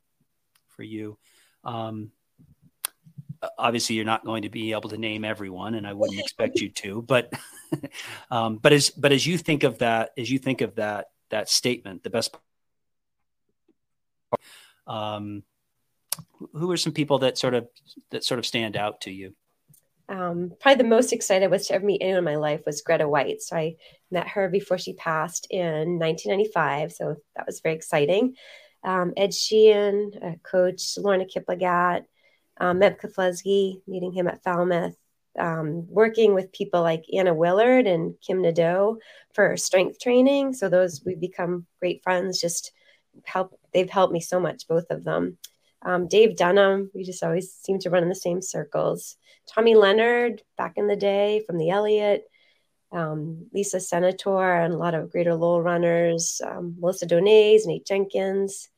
for you. Um, obviously, you're not going to be able to name everyone, and I wouldn't expect you to. But um, but as but as you think of that, as you think of that that statement, the best. Um, who are some people that sort of that sort of stand out to you? um, probably the most excited I was to ever meet anyone in my life was Grete Waitz. So I met her before she passed in 1995. So that was very exciting. Um, Ed Sheehan, uh, Coach Lornah Kiplagat, um, Meb Keflezighi, meeting him at Falmouth, um, working with people like Anna Willard and Kim Nadeau for strength training. So those we've become great friends. Just help. They've helped me so much, both of them. Um, Dave Dunham, we just always seem to run in the same circles. Tommy Leonard, back in the day from the Eliot, um, Lisa Senator, and a lot of Greater Lowell runners, um, Melissa Donais, Nate Jenkins,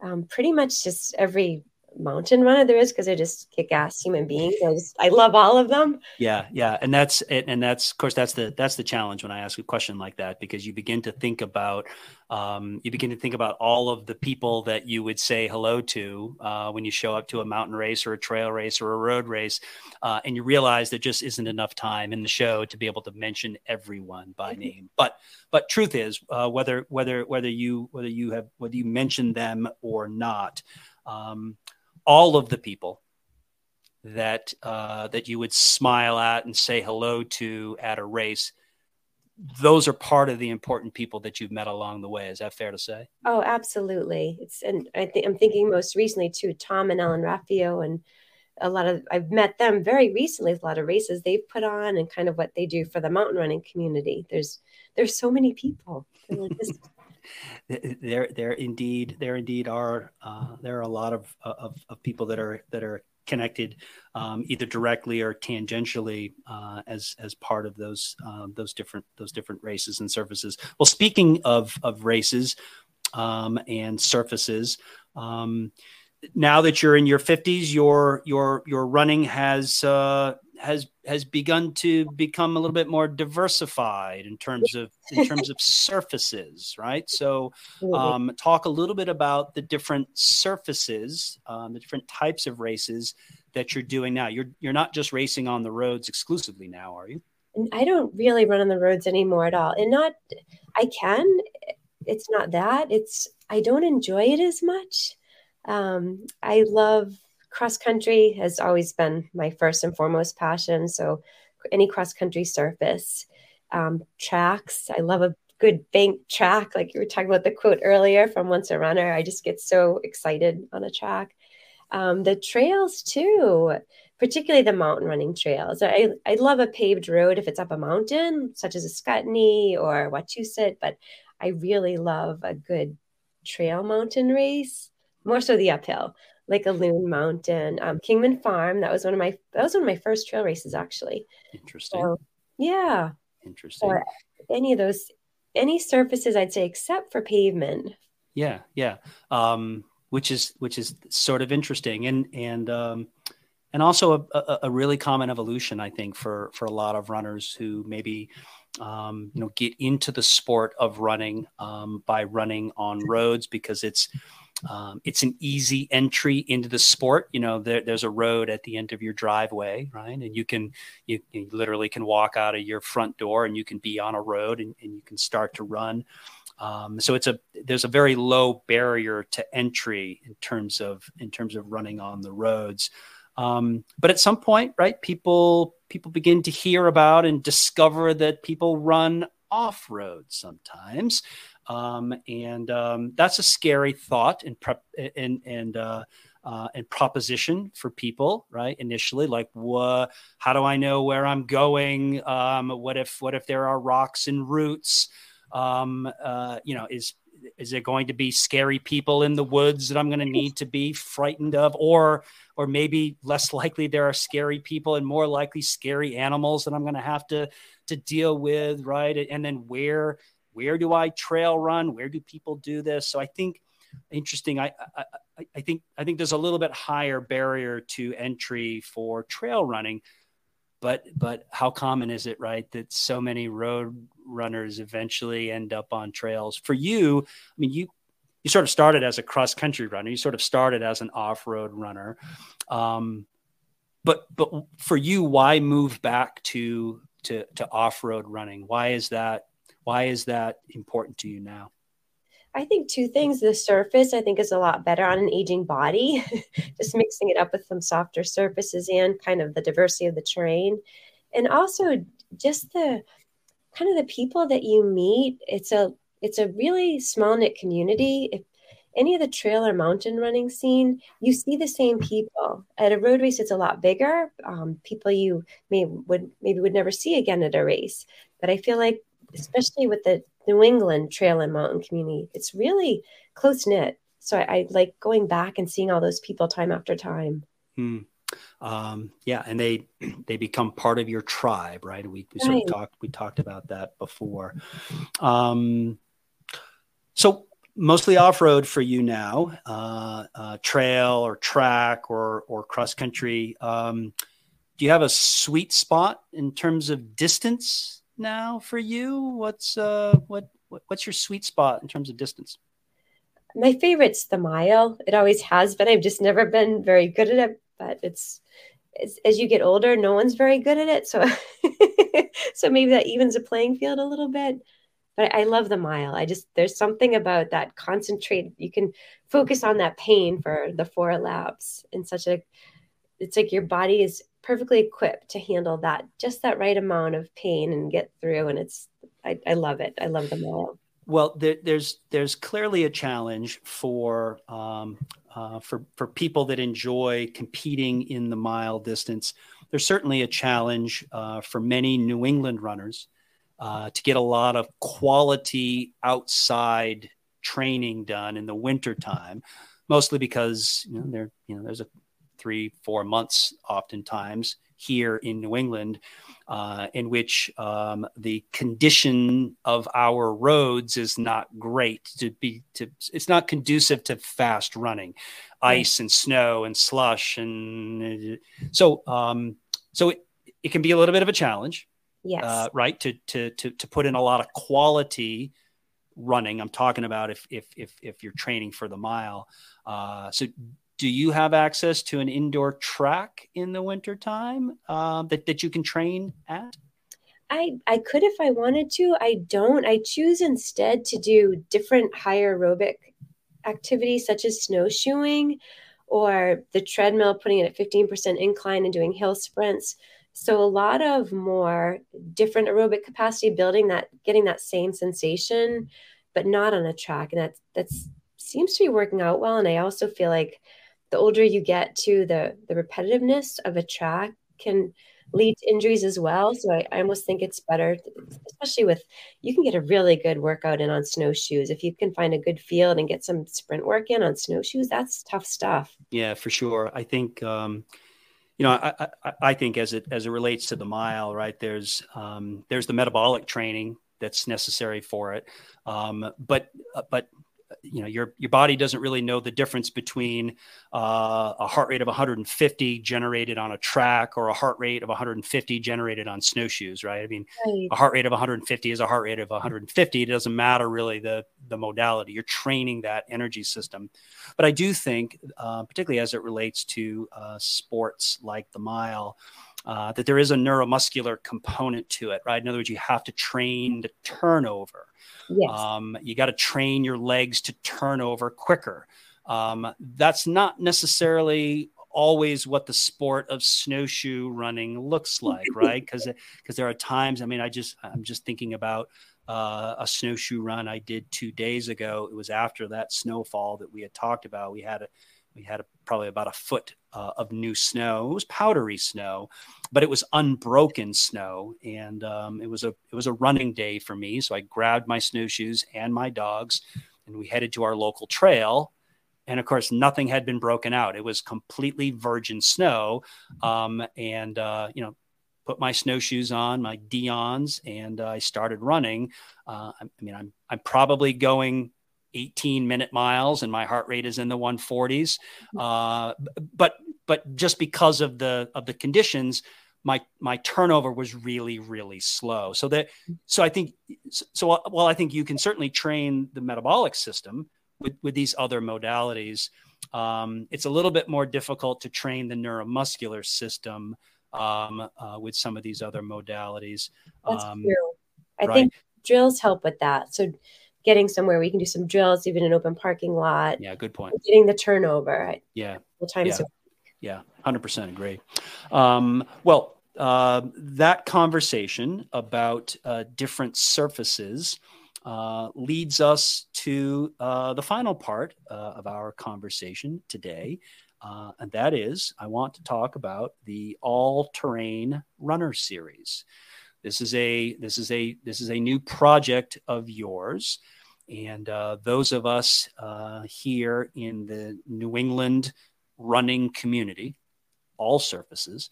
um, pretty much just every mountain runner there is because they're just kick-ass human beings. I, just, I love all of them. Yeah, yeah, and that's it. And that's of course that's the that's the challenge when I ask a question like that because you begin to think about um, you begin to think about all of the people that you would say hello to uh, when you show up to a mountain race or a trail race or a road race, uh, and you realize there just isn't enough time in the show to be able to mention everyone by mm-hmm. name. But but truth is, uh, whether whether whether you whether you have whether you mention them or not. Um, all of the people that uh, that you would smile at and say hello to at a race those are part of the important people that you've met along the way. Is that fair to say? Oh absolutely. It's and i think i'm thinking most recently too tom and ellen raffio and a lot of i've met them very recently a lot of races they've put on and kind of what they do for the mountain running community. There's there's so many people. There there indeed there indeed are uh, there are a lot of, of, of people that are that are connected um, either directly or tangentially uh, as as part of those uh, those different those different races and surfaces. Well, speaking of of races um, and surfaces, um, now that you're in your 50s, your your your running has uh, has has begun to become a little bit more diversified in terms of in terms of surfaces, right? So, um, talk a little bit about the different surfaces, um, the different types of races that you're doing now. You're you're not just racing on the roads exclusively now, are you? I don't really run on the roads anymore at all, and not I can. It's not that. It's I don't enjoy it as much. Um, I love cross country has always been my first and foremost passion. So any cross country surface, um, tracks. I love a good bank track. Like you were talking about the quote earlier from Once a Runner. I just get so excited on a track. Um, the trails too, particularly the mountain running trails. I, I love a paved road if it's up a mountain, such as a Ascutney or Wachusett, but I really love a good trail mountain race, more so the uphill like a Loon Mountain, um, Kingman Farm. That was one of my that was one of my first trail races actually. Interesting. So, yeah. Interesting. Any of those, any surfaces I'd say except for pavement. Yeah, yeah. Um, which is which is sort of interesting and and um, and also a, a, a really common evolution I think for for a lot of runners who maybe um, you know get into the sport of running um, by running on roads because it's um, it's an easy entry into the sport. You know, there, there's a road at the end of your driveway, right? And you can, you, you, literally can walk out of your front door and you can be on a road and, and you can start to run. Um, so it's a there's a very low barrier to entry in terms of in terms of running on the roads. Um, but at some point, right, people people begin to hear about and discover that people run off road sometimes. Um, and um, that's a scary thought and prep and and uh, uh, and proposition for people, right? Initially, like, what? How do I know where I'm going? Um, what if what if there are rocks and roots? Um, uh, you know, is is there going to be scary people in the woods that I'm going to need to be frightened of, or or maybe less likely there are scary people and more likely scary animals that I'm going to have to to deal with, right? And then where where do I trail run? Where do people do this? So I think interesting. I, I I think I think there's a little bit higher barrier to entry for trail running but but how common is it right that so many road runners eventually end up on trails? For you i mean you you sort of started as a cross country runner. You sort of started as an off-road runner. Um, but but for you why move back to to to off-road running? Why is that why is that important to you now I think two things. The surface, I think, is a lot better on an aging body, just mixing it up with some softer surfaces and kind of the diversity of the terrain. And also just the kind of the people that you meet. It's a it's a really small knit community. If any of the trail or mountain running scene, you see the same people. At a road race, it's a lot bigger. Um, people you may would maybe would never see again at a race. But I feel like, especially with the New England trail and mountain community. It's really close knit. So I, I, like going back and seeing all those people time after time. Hmm. Um, yeah, and they they become part of your tribe, right? We, we sort of talked we talked about that before. Um, so mostly off road for you now, uh, uh, trail or track or or cross country. Um, do you have a sweet spot in terms of distance now for you? What's uh what, what what's your sweet spot in terms of distance? My favorite's the mile. It always has been. I've just never been very good at it, but it's, it's as you get older, no one's very good at it. So so maybe that evens the playing field a little bit. But I love the mile. I just there's something about that concentrate. You can focus on that pain for the four laps in such a it's like your body is perfectly equipped to handle that just that right amount of pain and get through and it's i, I love it. I love them all. Well there, there's there's clearly a challenge for um, uh, for for people that enjoy competing in the mile distance. There's certainly a challenge uh, for many new england runners uh, to get a lot of quality outside training done in the wintertime mostly because you know there you know there's a three, four months, oftentimes here in New England, uh, in which um, the condition of our roads is not great to be to it's not conducive to fast running ice and snow and slush and so um, so it, it can be a little bit of a challenge yes. uh, right to, to to to put in a lot of quality running. I'm talking about if if if, if you're training for the mile uh, so do you have access to an indoor track in the wintertime uh, that, that you can train at? I, I could if I wanted to. I don't. I choose instead to do different higher aerobic activities such as snowshoeing or the treadmill, putting it at 15% incline and doing hill sprints. So a lot of more different aerobic capacity building that getting that same sensation, but not on a track. And that that's seems to be working out well. And I also feel like the older you get to the the repetitiveness of a track can lead to injuries as well. So I, I almost think it's better especially with you can get a really good workout in on snowshoes. If you can find a good field and get some sprint work in on snowshoes that's tough stuff. Yeah for sure. I think um you know I, I, I think as it as it relates to the mile right there's um there's the metabolic training that's necessary for it. Um but uh, but you know your your body doesn't really know the difference between uh, a heart rate of 150 generated on a track or a heart rate of 150 generated on snowshoes right? I mean right. a heart rate of 150 is a heart rate of 150 it doesn't matter really the the modality. You're training that energy system. But i do think uh, particularly as it relates to uh, sports like the mile uh, that there is a neuromuscular component to it, right? In other words, you have to train the turnover. Yes. Um, you got to train your legs to turn over quicker. Um, that's not necessarily always what the sport of snowshoe running looks like, right? Because because there are times. I mean, I just I'm just thinking about uh, a snowshoe run I did two days ago. It was after that snowfall that we had talked about. We had a we had a, probably about a foot uh, of new snow. It was powdery snow, but it was unbroken snow, and um, it was a it was a running day for me. So I grabbed my snowshoes and my dogs, and we headed to our local trail. And of course, nothing had been broken out. It was completely virgin snow. Um, and, uh, you know, put my snowshoes on, my Dion's, and uh, I started running. Uh, I, I mean, I'm, I'm probably going 18 minute miles and my heart rate is in the 140s. Uh, but, but just because of the, of the conditions, my my turnover was really really slow so that so i think so well i think you can certainly train the metabolic system with with these other modalities um, it's a little bit more difficult to train the neuromuscular system um, uh, with some of these other modalities That's um, true. i right? think drills help with that so getting somewhere we can do some drills even in an open parking lot yeah good point getting the turnover yeah times yeah. Yeah, 100% agree. Um, well, uh, that conversation about uh, different surfaces uh, leads us to uh, the final part uh, of our conversation today. Uh, and that is, I want to talk about the all-terrain runner series. This is a this is a this is a new project of yours, and those of us here in the New England running community, all surfaces,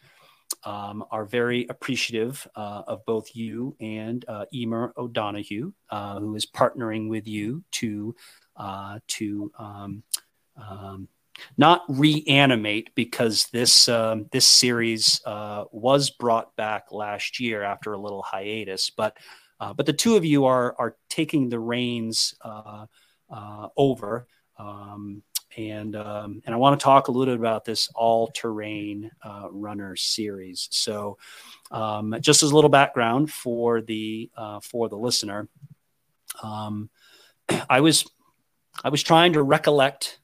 um, are very appreciative uh, of both you and uh, Emer O'Donoghue, uh, who is partnering with you to uh, to um, um, not reanimate because this um, this series uh, was brought back last year after a little hiatus, but uh, but the two of you are are taking the reins over. Um, and um, and I want to talk a little bit about this all terrain uh, runner series. So, um, just as a little background for the uh, for the listener, um, I was I was trying to recollect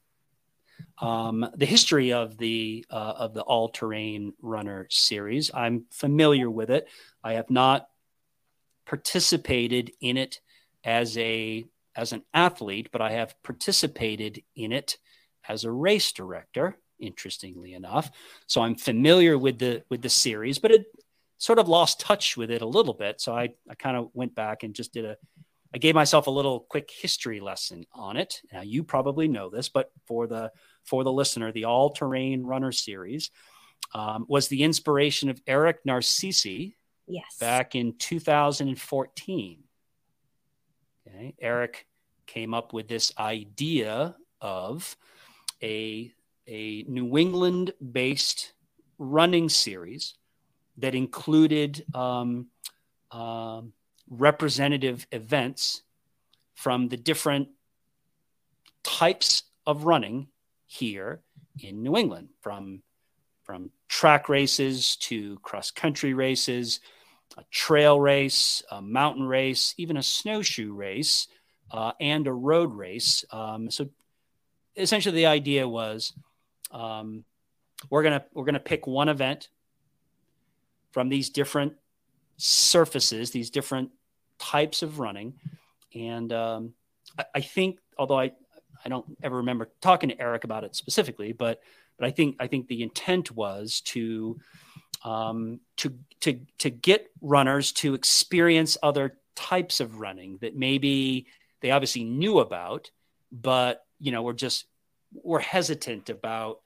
um, the history of the uh, of the all terrain runner series. I'm familiar with it. I have not participated in it as a as an athlete, but I have participated in it as a race director, interestingly enough. So I'm familiar with the with the series, but it sort of lost touch with it a little bit. So I, I kind of went back and just did a I gave myself a little quick history lesson on it. Now you probably know this, but for the for the listener, the All Terrain Runner series um, was the inspiration of Eric Narcisse. Yes. Back in 2014. Okay. Eric came up with this idea of a, a New England based running series that included um, uh, representative events from the different types of running here in New England, from from track races to cross country races, a trail race, a mountain race, even a snowshoe race, uh, and a road race. Um, so essentially the idea was um, we're gonna we're gonna pick one event from these different surfaces, these different types of running, and um, I, I, think although I I don't ever remember talking to Eric about it specifically, but but I think I think the intent was to um, to to to get runners to experience other types of running that maybe they obviously knew about, but you know, we're just we're hesitant about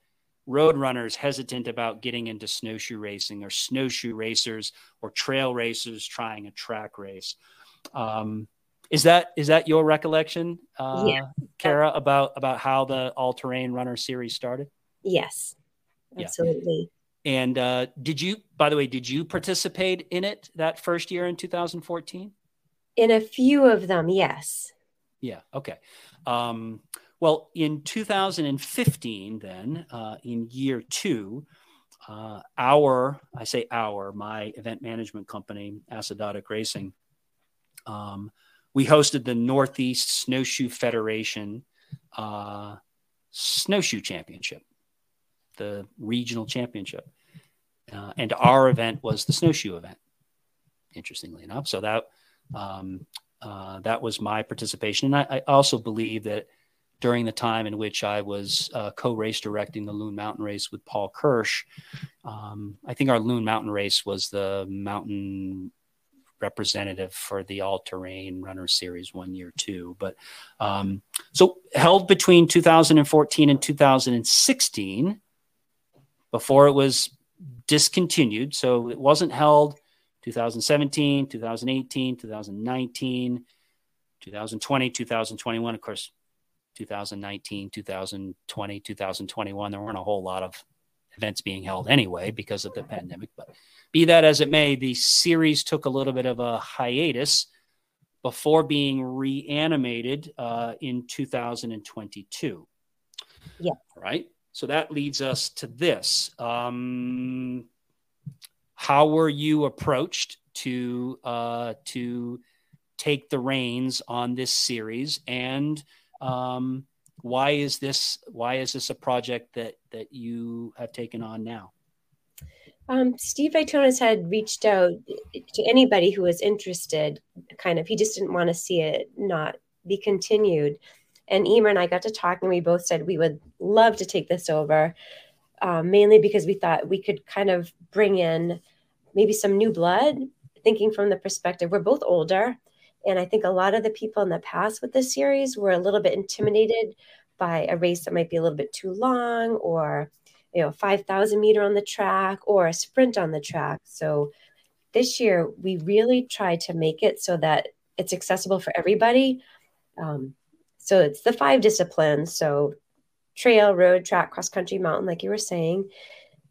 road runners hesitant about getting into snowshoe racing or snowshoe racers or trail racers trying a track race. Um, is that is that your recollection, uh, yeah. Kara, about about how the all terrain runner series started? Yes, absolutely. And uh, did you, by the way, did you participate in it that first year in 2014? In a few of them, yes. Yeah. Okay. Um, well, in 2015, then, uh, in year two, uh, our, I say our, my event management company, Acidotic Racing, um, we hosted the Northeast Snowshoe Federation uh, Snowshoe Championship, the regional championship. Uh, and our event was the snowshoe event, interestingly enough. So that um, uh, that was my participation. And I, I, also believe that during the time in which I was uh, co-race directing the Loon Mountain Race with Paul Kirsch. Um, I think our Loon Mountain Race was the mountain representative for the all terrain runner series one year too. But um, so held between 2014 and 2016 before it was discontinued. So it wasn't held 2017, 2018, 2019, 2020, 2021. Of course, 2019, 2020, 2021, there weren't a whole lot of events being held anyway because of the pandemic. But be that as it may, the series took a little bit of a hiatus before being reanimated uh, in 2022. Yeah. Right. So that leads us to this. Um, how were you approached to uh, to take the reins on this series? And um, why is this why is this a project that that you have taken on now? Um, steve Vaitones had reached out to anybody who was interested kind of. He just didn't want to see it not be continued and emer and i got to talk and we both said we would love to take this over um, mainly because we thought we could kind of bring in maybe some new blood thinking from the perspective we're both older and I think a lot of the people in the past with this series were a little bit intimidated by a race that might be a little bit too long or, you know, 5,000 meter on the track or a sprint on the track. So this year, we really tried to make it so that it's accessible for everybody. Um, so it's the five disciplines. So trail, road, track, cross country, mountain, like you were saying.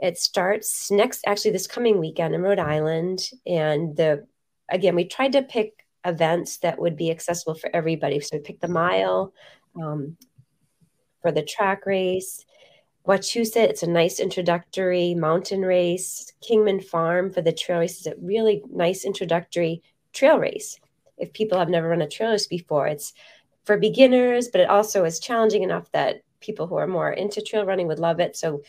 It starts next, actually, this coming weekend in Rhode Island. And the, again, we tried to pick events that would be accessible for everybody. So we picked the mile um, for the track race. Wachusett, it's a nice introductory mountain race. Kingman Farm for the trail race is a really nice introductory trail race. If people have never run a trail race before, it's for beginners, but it also is challenging enough that people who are more into trail running would love it. So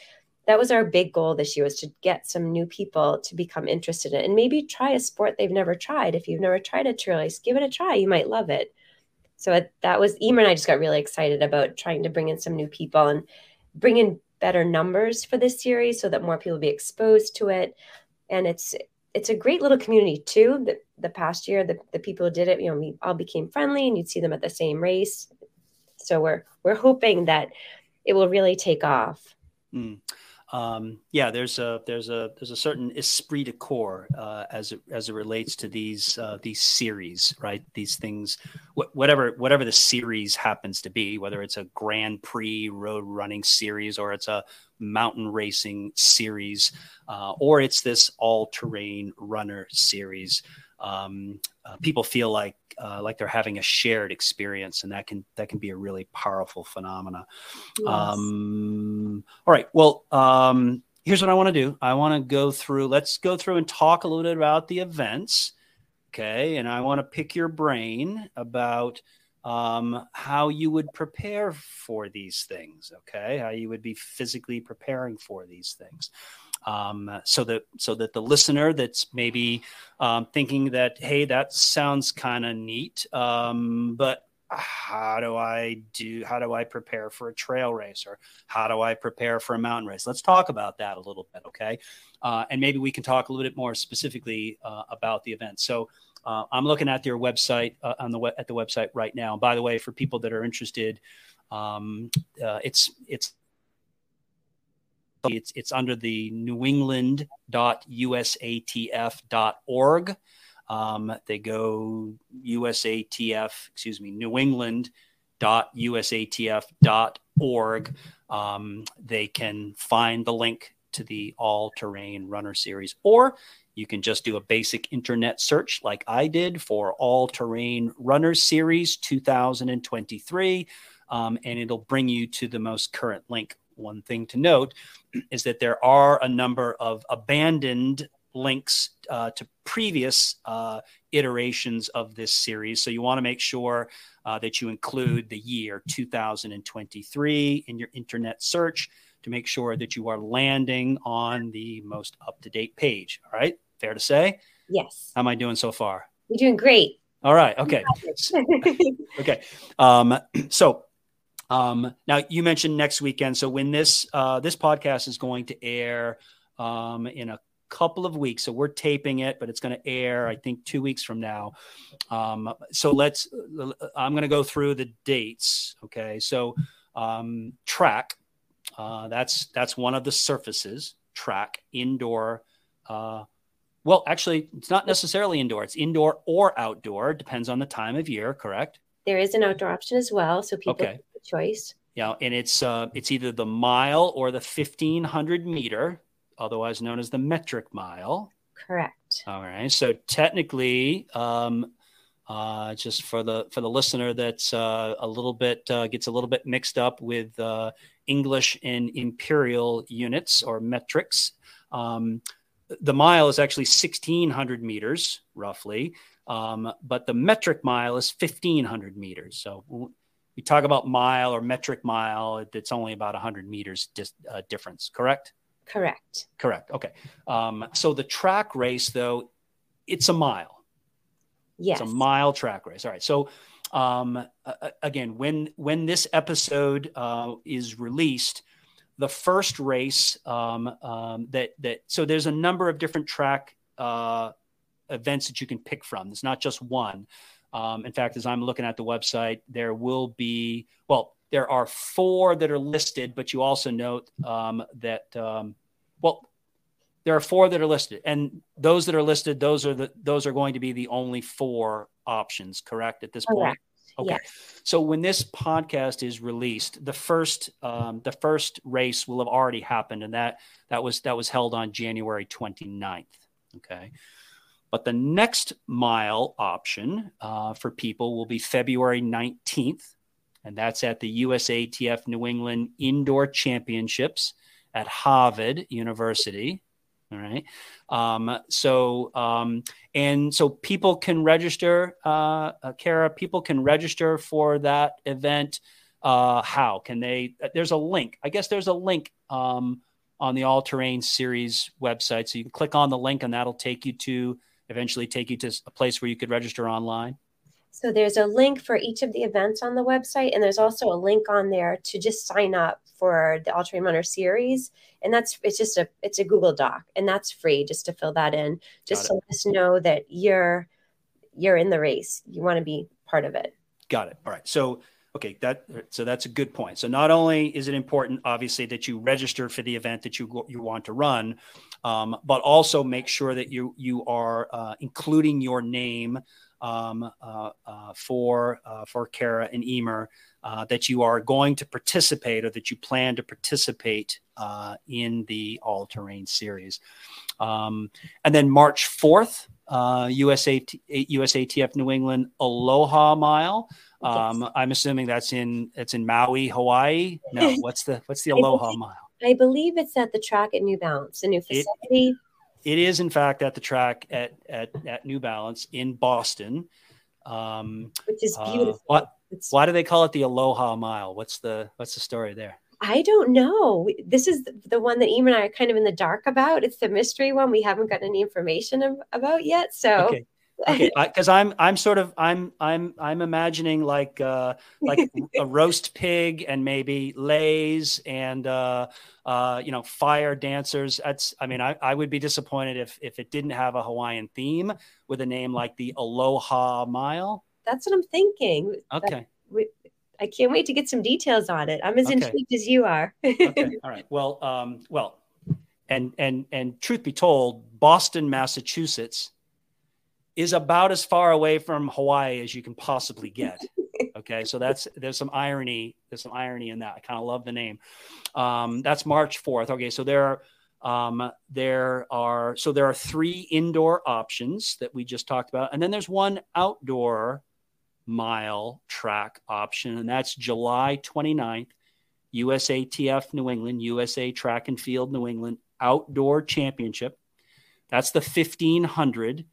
that was our big goal this year was to get some new people to become interested in it and maybe try a sport they've never tried. If you've never tried a trail race give it a try. You might love it. So that was emer and i just got really excited about trying to bring in some new people and bring in better numbers for this series so that more people be exposed to it. And it's it's a great little community too the, the past year the, the people who did it you know we all became friendly and you'd see them at the same race. So we're we're hoping that it will really take off. Mm um, yeah, there's a there's a there's a certain esprit de corps uh, as it as it relates to these uh, these series, right? These things, wh- whatever whatever the series happens to be, whether it's a Grand Prix road running series or it's a mountain racing series, uh, or it's this all terrain runner series. Um, uh, people feel like uh, like they're having a shared experience, and that can that can be a really powerful phenomena. Yes. Um, all right, well, um, here's what I want to do. I want to go through. Let's go through and talk a little bit about the events, okay? And I want to pick your brain about um, how you would prepare for these things, okay? How you would be physically preparing for these things. Um, so that so that the listener that's maybe um, thinking that hey that sounds kind of neat um, but how do i do how do i prepare for a trail race or how do i prepare for a mountain race? Let's talk about that a little bit okay? Uh, and maybe we can talk a little bit more specifically uh, about the event. So uh, i'm looking at their website uh, on the at the website right now by the way for people that are interested um, uh, it's it's it's it's under the New England.usatf.org. Um, they go USATF, excuse me, New England.usatf.org. Um, they can find the link to the all terrain runner series, or you can just do a basic internet search like I did for all terrain runners series 2023. Um, and it'll bring you to the most current link one thing to note is that there are a number of abandoned links uh, to previous uh, iterations of this series. So you want to make sure uh, that you include the year 2023 in your internet search to make sure that you are landing on the most up to date page. All right. Fair to say? Yes. How am I doing so far? You're doing great. All right. Okay. okay. Um, so um, now you mentioned next weekend. So when this uh, this podcast is going to air um, in a couple of weeks. So we're taping it, but it's going to air, I think, two weeks from now. Um, so let's, I'm going to go through the dates. Okay. So um, track, uh, that's that's one of the surfaces. Track indoor. Uh, well, actually, it's not necessarily indoor. It's indoor or outdoor. Depends on the time of year. Correct. There is an outdoor option as well, so people okay. have a choice. Yeah, and it's uh, it's either the mile or the fifteen hundred meter, otherwise known as the metric mile. Correct. All right. So technically, um, uh, just for the for the listener that's uh, a little bit uh, gets a little bit mixed up with uh, English and imperial units or metrics. Um, the mile is actually 1600 meters roughly, um, but the metric mile is 1500 meters. So we talk about mile or metric mile, it's only about 100 meters dis- uh, difference, correct? Correct. Correct. Okay. Um, so the track race, though, it's a mile. Yes. It's a mile track race. All right. So um, uh, again, when when this episode uh, is released, the first race um, um, that that so there's a number of different track uh, events that you can pick from. It's not just one. Um, in fact, as I'm looking at the website, there will be well, there are four that are listed, but you also note um, that um, well, there are four that are listed, and those that are listed, those are the those are going to be the only four options. Correct at this point. Okay. Yes. So when this podcast is released, the first um, the first race will have already happened, and that that was that was held on January 29th. Okay. But the next mile option uh, for people will be February 19th, and that's at the USATF New England Indoor Championships at Harvard University. All right. Um, so, um, and so people can register, uh, uh, Kara, people can register for that event. Uh, how can they? Uh, there's a link. I guess there's a link um, on the All Terrain Series website. So you can click on the link and that'll take you to eventually take you to a place where you could register online. So there's a link for each of the events on the website, and there's also a link on there to just sign up for the Terrain Runner series. And that's it's just a it's a Google Doc, and that's free just to fill that in, just to let us know that you're you're in the race. You want to be part of it. Got it. All right. So okay, that so that's a good point. So not only is it important, obviously, that you register for the event that you you want to run, um, but also make sure that you you are uh, including your name um, uh, uh, for uh, for Kara and Emer uh, that you are going to participate or that you plan to participate uh, in the all terrain series. Um, and then March 4th, uh, USAT, USATF New England Aloha Mile. Um, yes. I'm assuming that's in it's in Maui, Hawaii. No, what's the what's the Aloha Mile? I believe it's at the track at New Balance, a new facility. It, it is, in fact, at the track at at, at New Balance in Boston, um, which is uh, beautiful. Uh, what, why do they call it the Aloha Mile? What's the what's the story there? I don't know. This is the one that Emer and I are kind of in the dark about. It's the mystery one we haven't gotten any information about yet. So okay okay because i'm i'm sort of i'm i'm i'm imagining like uh like a roast pig and maybe leis and uh uh you know fire dancers. That's i mean i i would be disappointed if if it didn't have a hawaiian theme with a name like the aloha mile. That's what i'm thinking. Okay. we, i can't wait to get some details on it. I'm as okay. intrigued as you are. Okay all right. Well um well and and and truth be told boston massachusetts is about as far away from Hawaii as you can possibly get. Okay, so that's there's some irony. There's some irony in that. I kind of love the name. Um, that's March fourth. Okay, so there um, there are so there are three indoor options that we just talked about, and then there's one outdoor mile track option, and that's July 29th, USATF New England, USA Track and Field New England Outdoor Championship. That's the 1500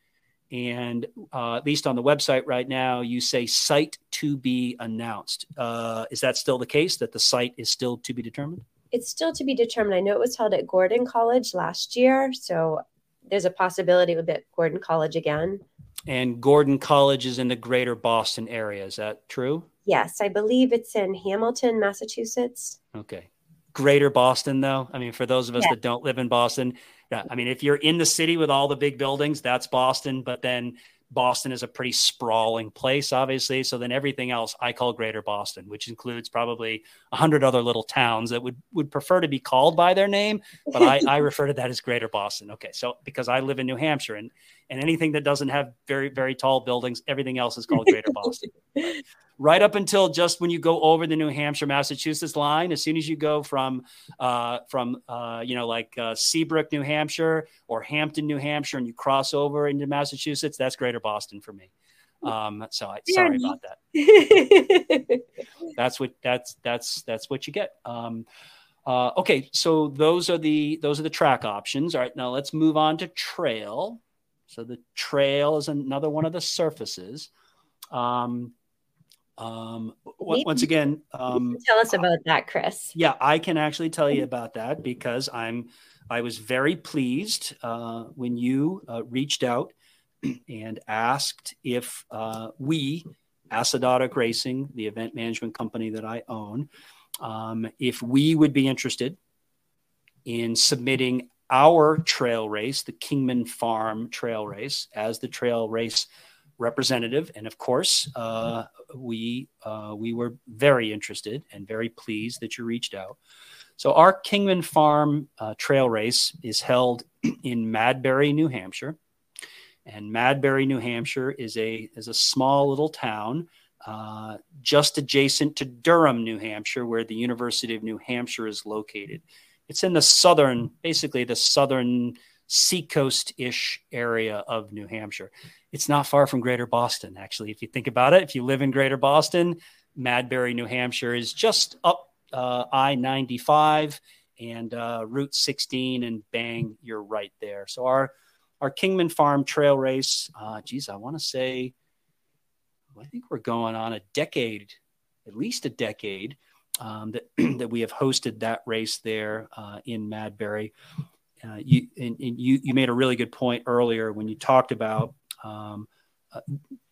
and uh, at least on the website right now, you say site to be announced. Uh, is that still the case that the site is still to be determined? It's still to be determined. I know it was held at Gordon College last year, so there's a possibility be at Gordon College again. And Gordon College is in the greater Boston area. Is that true? Yes, I believe it's in Hamilton, Massachusetts. Okay. Greater Boston, though. I mean, for those of us yeah. that don't live in Boston, yeah. I mean, if you're in the city with all the big buildings, that's Boston. But then Boston is a pretty sprawling place, obviously. So then everything else I call Greater Boston, which includes probably a hundred other little towns that would would prefer to be called by their name, but I, I refer to that as Greater Boston. Okay, so because I live in New Hampshire and and anything that doesn't have very very tall buildings, everything else is called Greater Boston. right up until just when you go over the New Hampshire Massachusetts line, as soon as you go from uh, from uh, you know like uh, Seabrook, New Hampshire, or Hampton, New Hampshire, and you cross over into Massachusetts, that's Greater Boston for me. Um, so I, sorry about that. that's what that's that's that's what you get. Um, uh, okay, so those are the those are the track options. All right, now let's move on to trail. So the trail is another one of the surfaces. Um, um, once again, um, tell us about that, Chris. Yeah, I can actually tell you about that because I'm I was very pleased uh, when you uh, reached out and asked if uh, we, Acidotic Racing, the event management company that I own, um, if we would be interested in submitting our trail race, the Kingman Farm Trail Race, as the trail race representative. And of course, uh, we uh, we were very interested and very pleased that you reached out. So our Kingman Farm uh, Trail Race is held in Madbury, New Hampshire, and Madbury, New Hampshire is a is a small little town uh, just adjacent to Durham, New Hampshire, where the University of New Hampshire is located. It's in the southern, basically the southern seacoast ish area of New Hampshire. It's not far from Greater Boston, actually. If you think about it, if you live in Greater Boston, Madbury, New Hampshire is just up uh, I 95 and uh, Route 16, and bang, you're right there. So, our our Kingman Farm Trail Race, uh, geez, I want to say, I think we're going on a decade, at least a decade, um, that that we have hosted that race there uh, in Madbury. Uh, you and, and, you you made a really good point earlier when you talked about um, uh,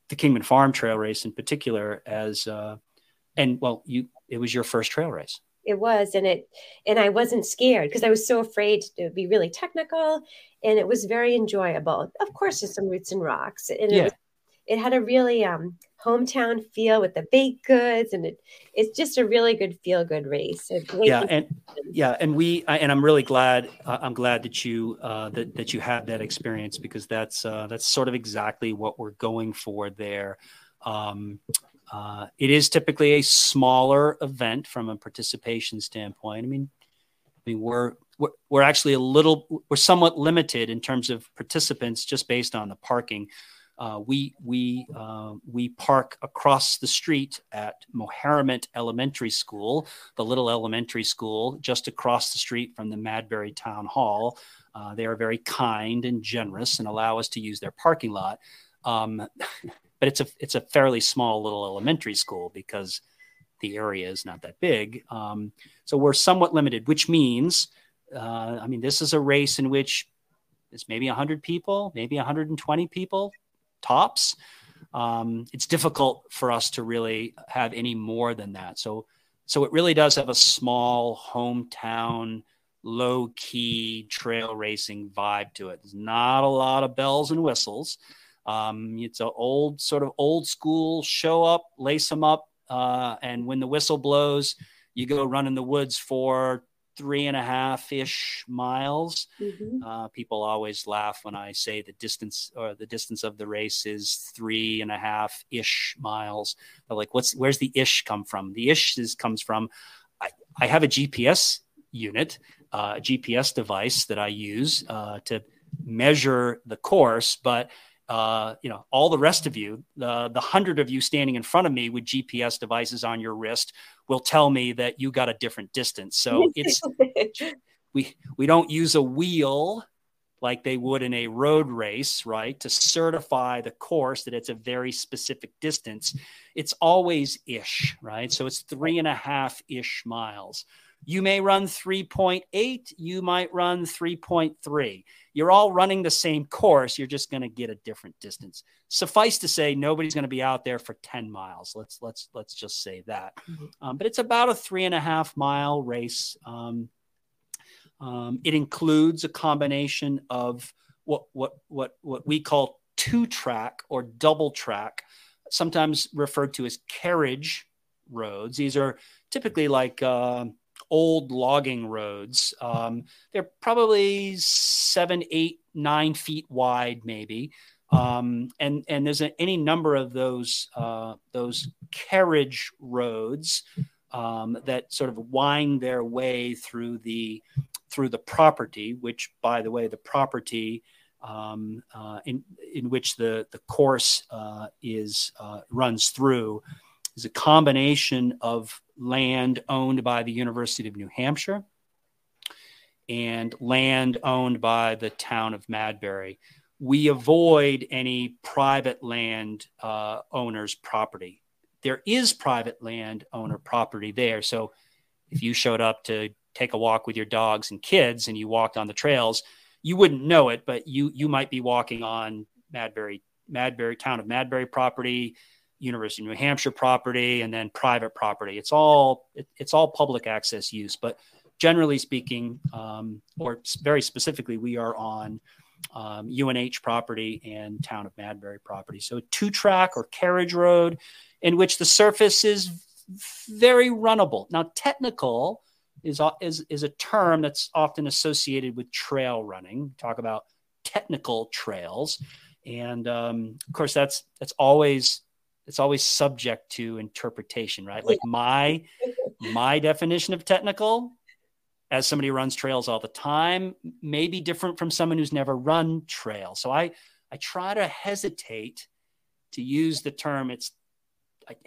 the Kingman Farm Trail Race in particular as uh, and well you it was your first trail race it was and it and i wasn't scared because i was so afraid to be really technical and it was very enjoyable of course there's some roots and rocks and yeah. it, was, it had a really um, hometown feel with the baked goods and it, it's just a really good feel good race yeah and yeah and we and i'm really glad uh, i'm glad that you uh, that, that you had that experience because that's uh, that's sort of exactly what we're going for there um, uh, it is typically a smaller event from a participation standpoint. I mean, I mean we're, we're we're actually a little we're somewhat limited in terms of participants just based on the parking. Uh, we we uh, we park across the street at Moharimet Elementary School, the little elementary school just across the street from the Madbury Town Hall. Uh, they are very kind and generous and allow us to use their parking lot. Um, but it's a it's a fairly small little elementary school because the area is not that big. Um, so we're somewhat limited, which means, uh, I mean, this is a race in which it's maybe 100 people, maybe 120 people tops. Um, it's difficult for us to really have any more than that. So, so it really does have a small hometown, low key trail racing vibe to it. There's not a lot of bells and whistles. Um, it's an old sort of old school show up, lace them up, uh, and when the whistle blows, you go run in the woods for three and a half ish miles. Mm-hmm. Uh, people always laugh when I say the distance or the distance of the race is three and a half ish miles. They're like, "What's where's the ish come from?" The ish is, comes from I, I have a GPS unit, uh, a GPS device that I use uh, to measure the course, but uh, you know, all the rest of you, the the hundred of you standing in front of me with GPS devices on your wrist, will tell me that you got a different distance. So it's we we don't use a wheel like they would in a road race, right? To certify the course that it's a very specific distance. It's always ish, right? So it's three and a half ish miles. You may run 3.8, you might run 3.3. You're all running the same course, you're just going to get a different distance. Suffice to say nobody's going to be out there for 10 miles. Let's let's let's just say that. Mm-hmm. Um, but it's about a three and a half mile race. Um, Um, it includes a combination of what what what what we call two track or double track, sometimes referred to as carriage roads. These are typically like uh, old logging roads. Um, they're probably seven, eight, nine feet wide, maybe. Um, and and there's a, any number of those uh, those carriage roads um, that sort of wind their way through the through the property, which, by the way, the property um, uh, in in which the the course uh, is uh, runs through is a combination of land owned by the University of New Hampshire and land owned by the town of Madbury. We avoid any private land uh, owner's property. There is private land owner property there. So if you showed up to take a walk with your dogs and kids and you walked on the trails, you wouldn't know it, but you you might be walking on Madbury, Madbury town of Madbury property, University of New Hampshire property, and then private property. It's all it, it's all public access use, but generally speaking, um, or very specifically, we are on um, UNH property and town of Madbury property. So two track or carriage road in which the surface is very runnable. Now, technical is, is, is a term that's often associated with trail running. Talk about technical trails, and um, of course that's that's always it's always subject to interpretation, right? Like my my definition of technical, as somebody who runs trails all the time, may be different from someone who's never run trail. So I I try to hesitate to use the term. It's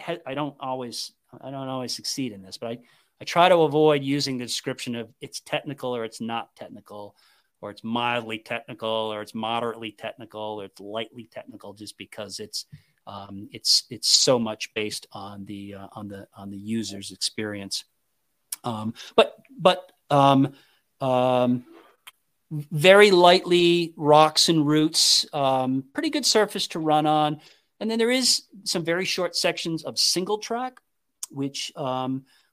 I, I don't always I don't always succeed in this, but I I try to avoid using the description of it's technical or it's not technical, or it's mildly technical or it's moderately technical or it's lightly technical, just because it's um, it's it's so much based on the uh, on the on the user's experience. Um, but but um, um very lightly rocks and roots, um, pretty good surface to run on, and then there is some very short sections of single track, which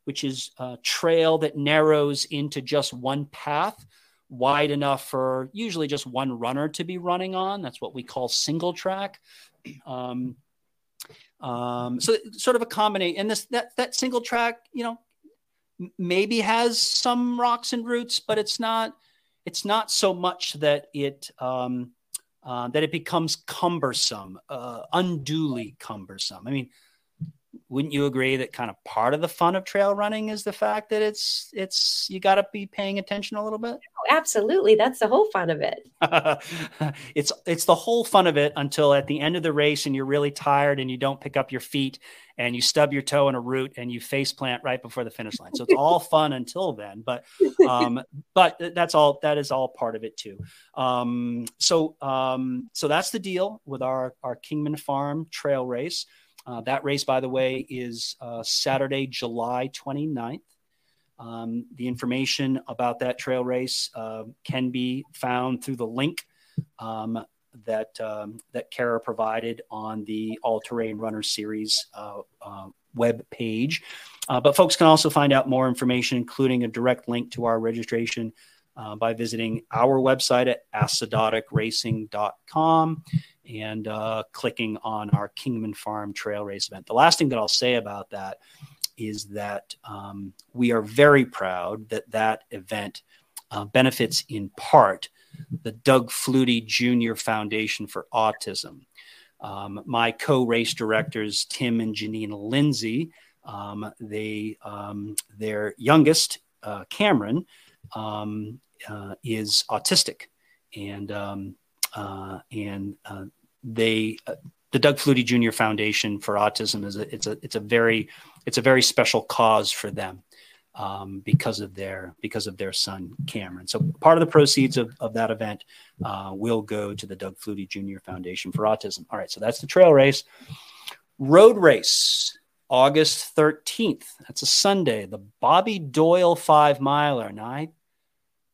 which is a trail that narrows into just one path, wide enough for usually just one runner to be running on. That's what we call single track. Um, um, so sort of a combination, and this that that single track, you know, maybe has some rocks and roots, but it's not it's not so much that it um, uh, that it becomes cumbersome, uh, unduly cumbersome. I mean, wouldn't you agree that kind of part of the fun of trail running is the fact that it's it's you got to be paying attention a little bit? Oh, absolutely. That's the whole fun of it. It's it's the whole fun of it until at the end of the race and you're really tired and you don't pick up your feet and you stub your toe in a root and you face plant right before the finish line. So it's all fun until then but um but that's all that is all part of it too. Um so um so that's the deal with our our kingman farm trail race uh, that race, by the way, is uh, Saturday, July 29th. Um, the information about that trail race uh, can be found through the link um, that um, that Kara provided on the All Terrain Runner Series uh, uh, web page. Uh, but folks can also find out more information, including a direct link to our registration, by visiting our website at acidoticracing.com and uh, clicking on our Kingman Farm Trail Race event. The last thing that I'll say about that is that um, we are very proud that that event uh, benefits in part the Doug Flutie Jr. Foundation for Autism. Um, my co-race directors, Tim and Janine Lindsay, um, they um, their youngest, uh, Cameron, um, uh, is autistic, and um, uh, and uh, they uh, the Doug Flutie Jr. Foundation for Autism is a, it's a it's a very it's a very special cause for them um, because of their because of their son Cameron. So part of the proceeds of, of that event uh, will go to the Doug Flutie Jr. Foundation for Autism. All right, so that's the trail race. Road race, August 13th. That's a Sunday. The Bobby Doyle five miler. Now I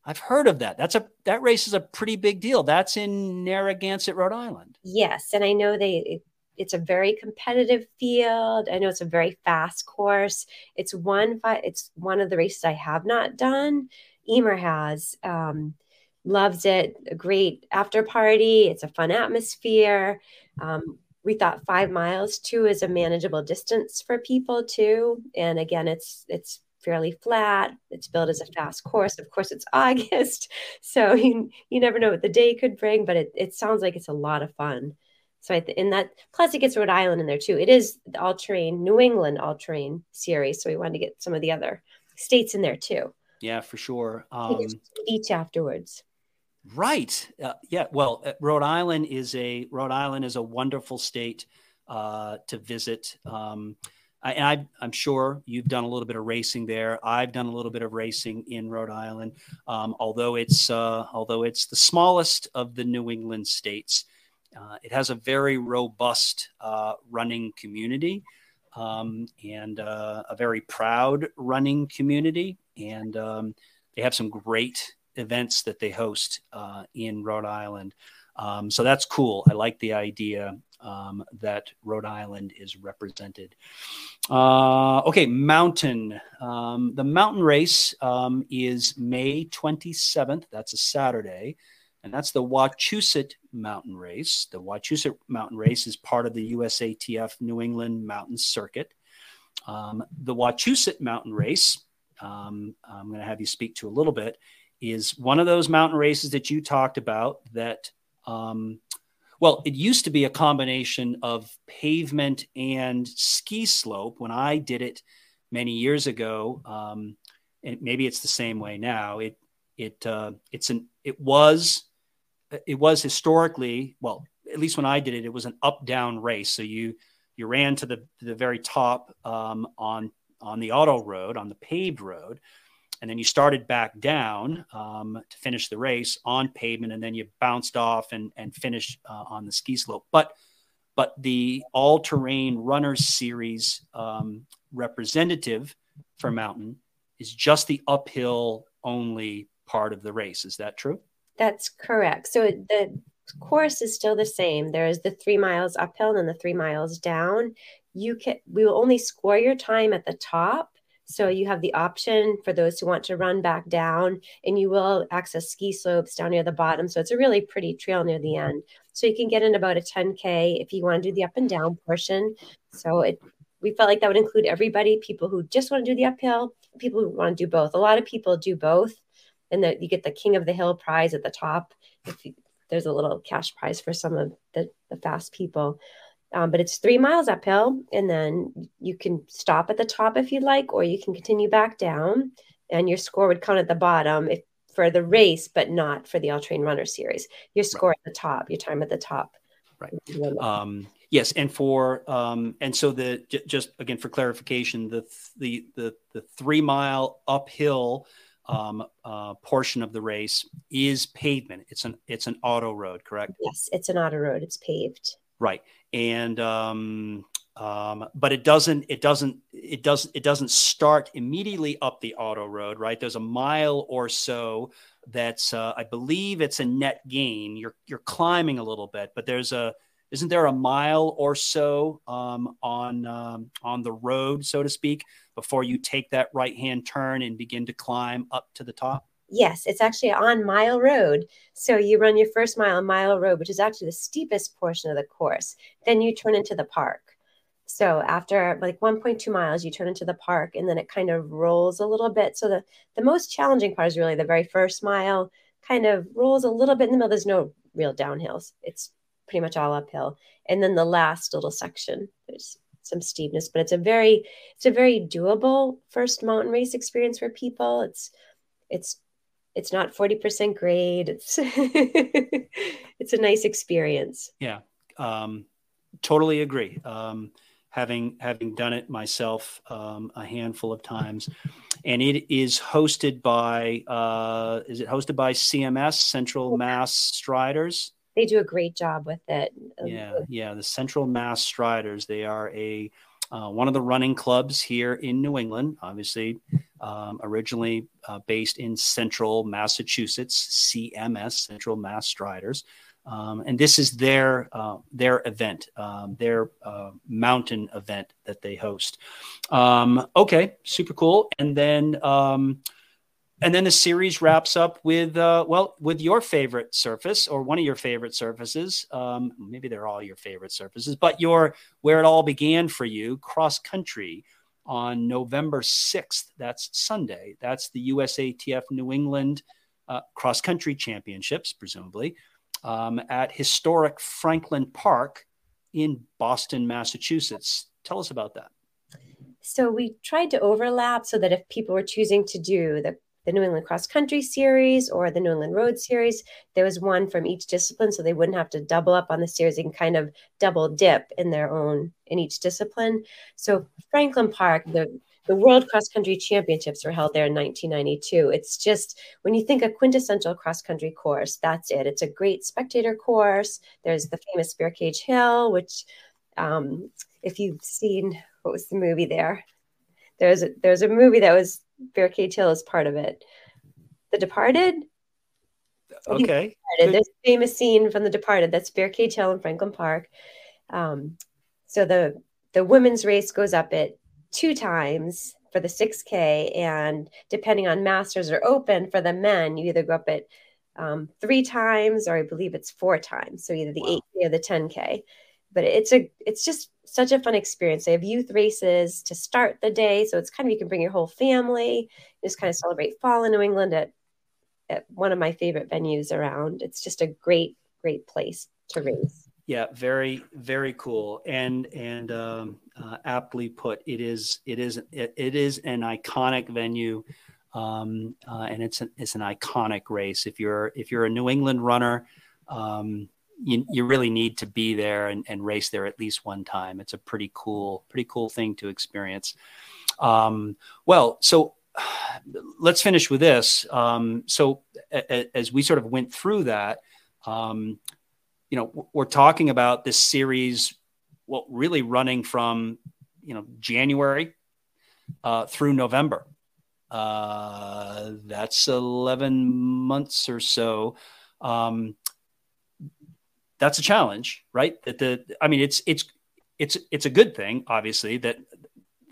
I've heard of that. That's a that race is a pretty big deal. That's in Narragansett, Rhode Island. Yes, and I know they it, it's a very competitive field. I know it's a very fast course. It's one it's one of the races I have not done Emer has. Um, loves it. A great after party. It's a fun atmosphere. Um, we thought five miles too is a manageable distance for people too. And again, it's it's fairly flat. It's built as a fast course. Of course, it's August, so you you never know what the day could bring. But it it sounds like it's a lot of fun. So I th- in that plus it gets Rhode Island in there too. It is the all terrain New England all terrain series, so we wanted to get some of the other states in there too. Yeah, for sure. Um, beach afterwards. Right. Uh, yeah. Well, uh, Rhode Island is a Rhode Island is a wonderful state uh, to visit. Um, I, am sure you've done a little bit of racing there. I've done a little bit of racing in Rhode Island, um, although it's uh, although it's the smallest of the New England states. Uh, it has a very robust uh, running community um, and a very proud running community, and um, they have some great events that they host uh, in Rhode Island. Um, so that's cool. I like the idea um, that Rhode Island is represented. Uh, okay, mountain. Um, the mountain race um, is May 27th. That's a Saturday. And that's the Wachusett Mountain Race. The Wachusett Mountain Race is part of the USATF New England Mountain Circuit. Um, the Wachusett Mountain Race, um, I'm going to have you speak to a little bit, is one of those mountain races that you talked about that um, well it used to be a combination of pavement and ski slope when i did it many years ago. Um, and maybe it's the same way now. It it uh, it's an it was it was historically well at least when i did it it was an up down race. So you you ran to the the very top um, on on the auto road on the paved road and then you started back down um, to finish the race on pavement, and then you bounced off and and finished uh, on the ski slope. But but the all terrain runners series um, representative for mountain is just the uphill only part of the race. Is that true? That's correct. So the course is still the same. There is the three miles uphill and the three miles down. You can we will only score your time at the top so you have the option for those who want to run back down, and you will access ski slopes down near the bottom. So it's a really pretty trail near the end. So you can get in about a 10K if you want to do the up and down portion. So it we felt like that would include everybody, people who just want to do the uphill, people who want to do both. A lot of people do both, and that you get the king of the hill prize at the top. If you, there's a little cash prize for some of the, the fast people. Um, but it's three miles uphill, and then you can stop at the top if you'd like, or you can continue back down, and your score would count at the bottom if, for the race, but not for the All Terrain Runner Series. Your score right. at the top, your time at the top. Right. Um, yes, and for um, and so the j- just again for clarification, the the the the three mile uphill um, uh, portion of the race is pavement. It's an it's an auto road, correct? Yes, it's an auto road. It's paved. Right. And um, um, but it doesn't it doesn't it doesn't it doesn't start immediately up the auto road right? There's a mile or so that's uh, i believe it's a net gain. You're you're climbing a little bit but there's a isn't there a mile or so um, on um, on the road so to speak before you take that right hand turn and begin to climb up to the top Yes, it's actually on Mile Road. So you run your first mile on Mile Road, which is actually the steepest portion of the course. Then you turn into the park. So after like 1.2 miles, you turn into the park and then it kind of rolls a little bit. So the, the most challenging part is really the very first mile kind of rolls a little bit in the middle. There's no real downhills. It's pretty much all uphill. And then the last little section, there's some steepness, but it's a very, it's a very doable first mountain race experience for people. It's, it's it's not 40% grade. It's it's a nice experience. Yeah um, totally agree. Um, having having done it myself um, a handful of times. And it is hosted by uh, is it hosted by cms central mass striders? They do a great job with it. Yeah yeah the central mass striders. They are a uh, one of the running clubs here in New England, obviously um, originally uh, based in central Massachusetts, CMS, Central Mass Striders. Um, and this is their uh, their event, um, their uh, mountain event that they host. Um, okay, super cool. And then um, and then the series wraps up with uh, well with your favorite surface or one of your favorite surfaces. Um, maybe they're all your favorite surfaces but your where it all began for you cross country on november 6th that's sunday. That's the usatf new england uh, cross country championships presumably um, at historic franklin park in boston massachusetts. Tell us about that. So we tried to overlap so that if people were choosing to do the the New England Cross Country Series or the New England Road Series. There was one from each discipline, so they wouldn't have to double up on the series. Can kind of double dip in their own in each discipline. So Franklin Park, the the World Cross Country Championships were held there in 1992. It's just when you think a quintessential cross country course, that's it. It's a great spectator course. There's the famous Bear Cage Hill, which, um, if you've seen what was the movie there, there's a, there's a movie that was Bear Cage Hill is part of it. The Departed. Okay. Departed. There's a famous scene from The Departed. That's Bear Cage Hill in Franklin Park. Um, so the the women's race goes up it two times for the 6K, and depending on Masters or Open for the men, you either go up it um, three times or I believe it's four times. So either the wow. 8K or the 10K. But it's a it's just such a fun experience. They have youth races to start the day. So it's kind of, you can bring your whole family, just kind of celebrate fall in New England at, at one of my favorite venues around. It's just a great, great place to race. Yeah, very, very cool, and and um, uh, aptly put. It is, it is, it, it is an iconic venue, um, uh, and it's an it's an iconic race. If you're if you're a New England runner, um, you, you really need to be there and, and race there at least one time. It's a pretty cool, pretty cool thing to experience. Um, well, so let's finish with this. Um, so a, a, as we sort of went through that, um, you know, we're talking about this series, well, really running from, you know, January uh, through November. Uh, that's 11 months or so. Um, that's a challenge, right? That the I mean, it's it's it's it's a good thing, obviously, that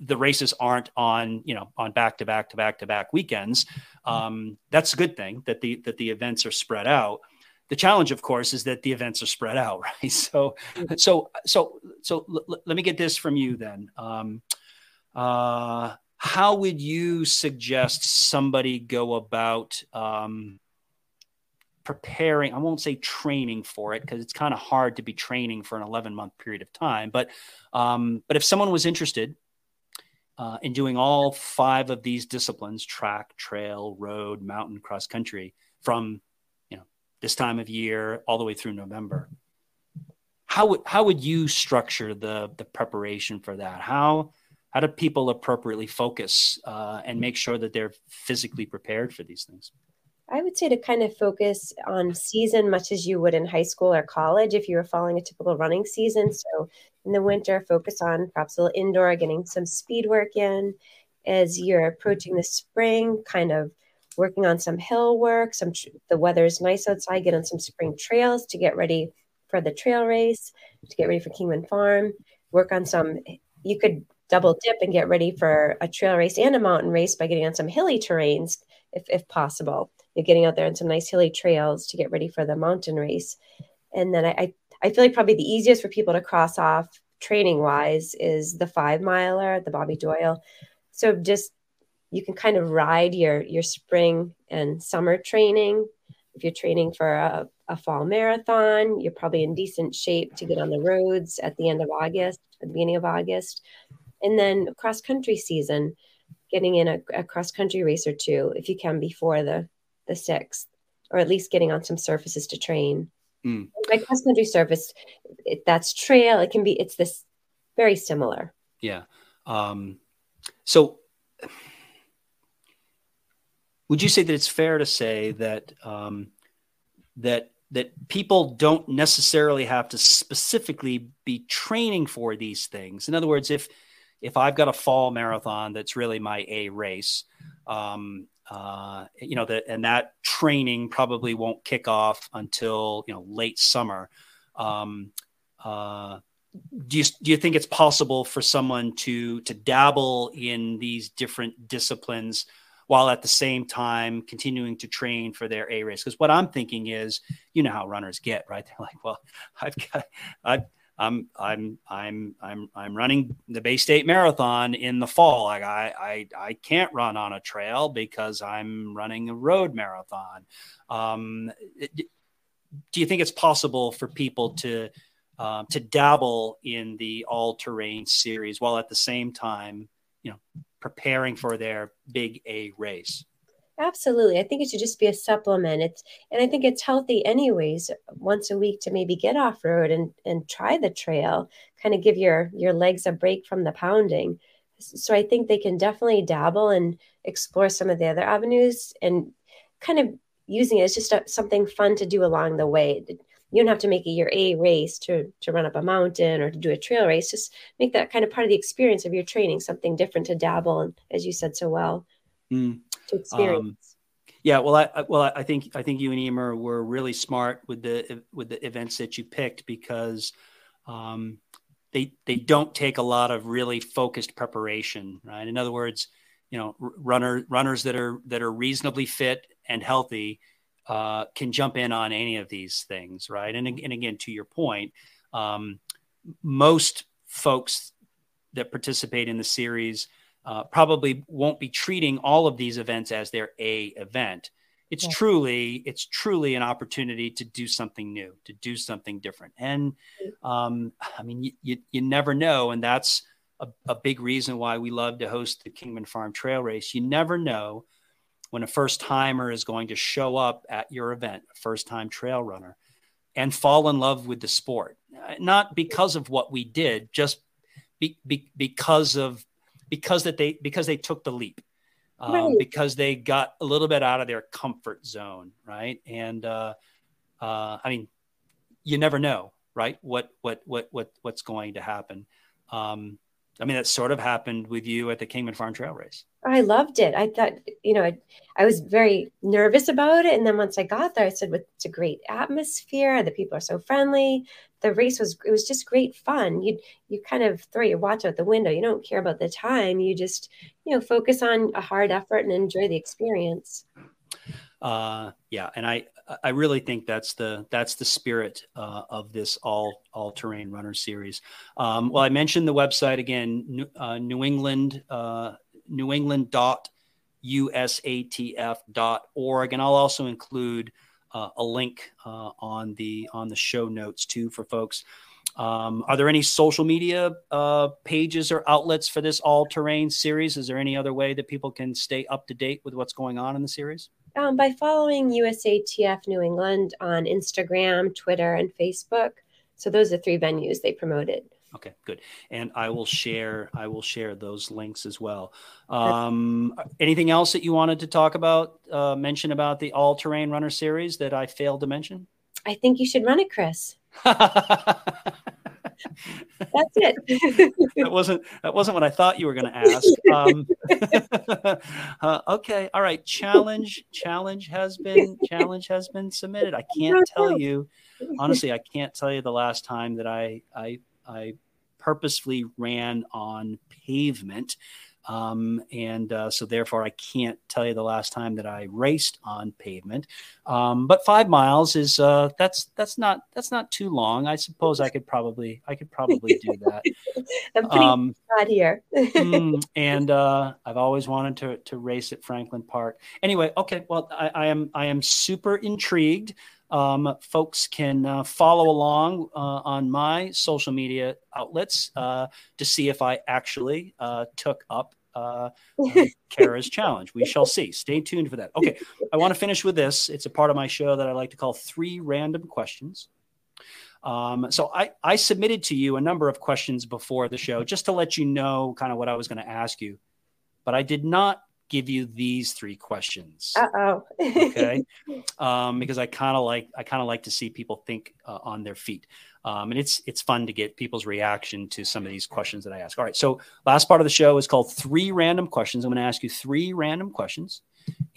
the races aren't on you know on back to back to back to back weekends. Um, that's a good thing that the that the events are spread out. The challenge, of course, is that the events are spread out, right? So, so, so, so, l- let me get this from you then. Um, uh, how would you suggest somebody go about um, preparing i won't say training for it because it's kind of hard to be training for an 11 month period of time but um, but if someone was interested uh, in doing all five of these disciplines track trail road mountain cross country from you know this time of year all the way through november how would how would you structure the the preparation for that? How how do people appropriately focus uh, and make sure that they're physically prepared for these things say to kind of focus on season much as you would in high school or college if you were following a typical running season. So in the winter, focus on perhaps a little indoor, getting some speed work in. As you're approaching the spring, kind of working on some hill work. Some the weather is nice outside. Get on some spring trails to get ready for the trail race. To get ready for Kingman Farm. Work on some. You could double dip and get ready for a trail race and a mountain race by getting on some hilly terrains if, if possible you're getting out there on some nice hilly trails to get ready for the mountain race. And then I, I feel like probably the easiest for people to cross off training wise is the five miler, the Bobby mm-hmm. Doyle. So just you can kind of ride your your spring and summer training. If you're training for a, a fall marathon, you're probably in decent shape to get on the roads at the end of August, at the beginning of August. And then cross country season, getting in a, a cross country race or two if you can before the the sixth, or at least getting on some surfaces to train. Mm. My cross country surface, it, that's trail. It can be. It's this very similar. Yeah. Um, so, would you say that it's fair to say that um, that that people don't necessarily have to specifically be training for these things? In other words, if if I've got a fall marathon that's really my A race, um, uh, you know, that and that training probably won't kick off until you know late summer. Um, uh, do you do you think it's possible for someone to to dabble in these different disciplines while at the same time continuing to train for their A race. Because what I'm thinking is, you know how runners get, right? They're like, well, I've got, I, I'm, I'm, I'm, I'm, I'm running the Bay State Marathon in the fall. Like I, I, I can't run on a trail because I'm running a road marathon. Um, do you think it's possible for people to uh, to dabble in the all terrain series while at the same time, you know, preparing for their big A race? Absolutely. I think it should just be a supplement. It's and I think it's healthy anyways, once a week to maybe get off road and and try the trail, kind of give your your legs a break from the pounding. So I think they can definitely dabble and explore some of the other avenues and kind of using it as just a, something fun to do along the way. You don't have to make it your A race to to run up a mountain or to do a trail race. Just make that kind of part of the experience of your training, something different to dabble and as you said so well, mm. Experience. Um, yeah, well, I well I think I think you and Emer were really smart with the with the events that you picked because um, they they don't take a lot of really focused preparation, right? In other words, you know, runner runners that are that are reasonably fit and healthy uh, can jump in on any of these things, right? And, and again, to your point, um, most folks that participate in the series uh, probably won't be treating all of these events as their A event. It's yeah. truly, it's truly an opportunity to do something new, to do something different. And um, I mean, you, you, you never know, and that's a, a big reason why we love to host the Kingman Farm Trail Race. You never know when a first timer is going to show up at your event, a first time trail runner, and fall in love with the sport. Not because of what we did, just be, be, because of because that they because they took the leap, um, right. because they got a little bit out of their comfort zone, right? And uh, uh, I mean, you never know, right? What what what what what's going to happen. Um, I mean, that sort of happened with you at the Kingman Farm Trail Race. I loved it. I thought, you know, I, I, was very nervous about it. And then once I got there, I said, well, it's a great atmosphere. The people are so friendly. The race was, it was just great fun. You, you kind of throw your watch out the window. You don't care about the time. You just, you know, focus on a hard effort and enjoy the experience. Uh, yeah. And I, I really think that's the that's the spirit uh, of this all all terrain runner series. Um, well, I mentioned the website again, New, uh, New England uh, New England dot usatf dot org, and I'll also include uh, a link uh, on the on the show notes too for folks. Um, are there any social media uh, pages or outlets for this all terrain series? Is there any other way that people can stay up to date with what's going on in the series? Um, by following USATF New England on Instagram, Twitter, and Facebook. So those are three venues they promoted. Okay, good. And I will share I will share those links as well. Um, anything else that you wanted to talk about, uh, mention about the all terrain runner series that I failed to mention? I think you should run it, Chris. That's it. that wasn't that wasn't what I thought you were going to ask. Um, uh, okay, all right. Challenge challenge has been challenge has been submitted. I can't tell you honestly. I can't tell you the last time that I I I purposefully ran on pavement. Um, and uh, so therefore I can't tell you the last time that I raced on pavement. Um, but five miles is uh, that's that's not that's not too long. I suppose I could probably I could probably do that. I'm pretty um, here. mm, and uh, I've always wanted to to race at Franklin Park. Anyway, okay. Well, I, I am I am super intrigued. Um, folks can uh, follow along uh, on my social media outlets uh, to see if I actually uh, took up uh, uh, Kara's challenge. We shall see. Stay tuned for that. Okay, I want to finish with this. It's a part of my show that I like to call three random questions. Um, so I, I submitted to you a number of questions before the show just to let you know kind of what I was going to ask you, but I did not give you these three questions. Uh oh. okay. Um, because I kind of like I kind of like to see people think uh, on their feet, um, and it's it's fun to get people's reaction to some of these questions that I ask. All right. So last part of the show is called three random questions. I'm going to ask you three random questions,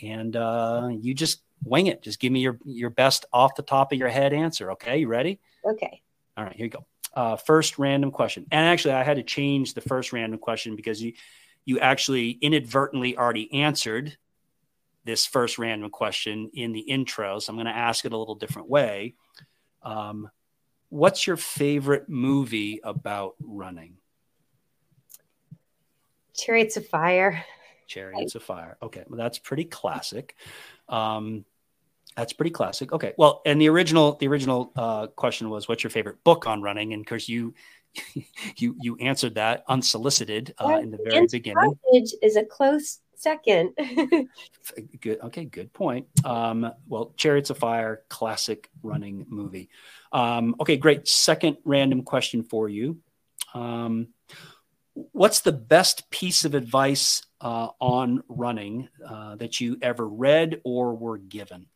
and uh, you just wing it. Just give me your your best off the top of your head answer. Okay. You ready? Okay. All right. Here you go. Uh, first random question, and actually I had to change the first random question because you you actually inadvertently already answered this first random question in the intro, so I'm going to ask it a little different way. Um, what's your favorite movie about running? Chariots of Fire. Chariots of Fire. Okay, well that's pretty classic. Um, that's pretty classic. Okay, well, and the original the original uh, question was, "What's your favorite book on running?" And of course, you you you answered that unsolicited uh, in the very beginning. Is a close second. good. Okay, good point. Um, well, Chariots of Fire, classic running movie. Um, okay, great. Second random question for you. Um, what's the best piece of advice uh, on running uh, that you ever read or were given?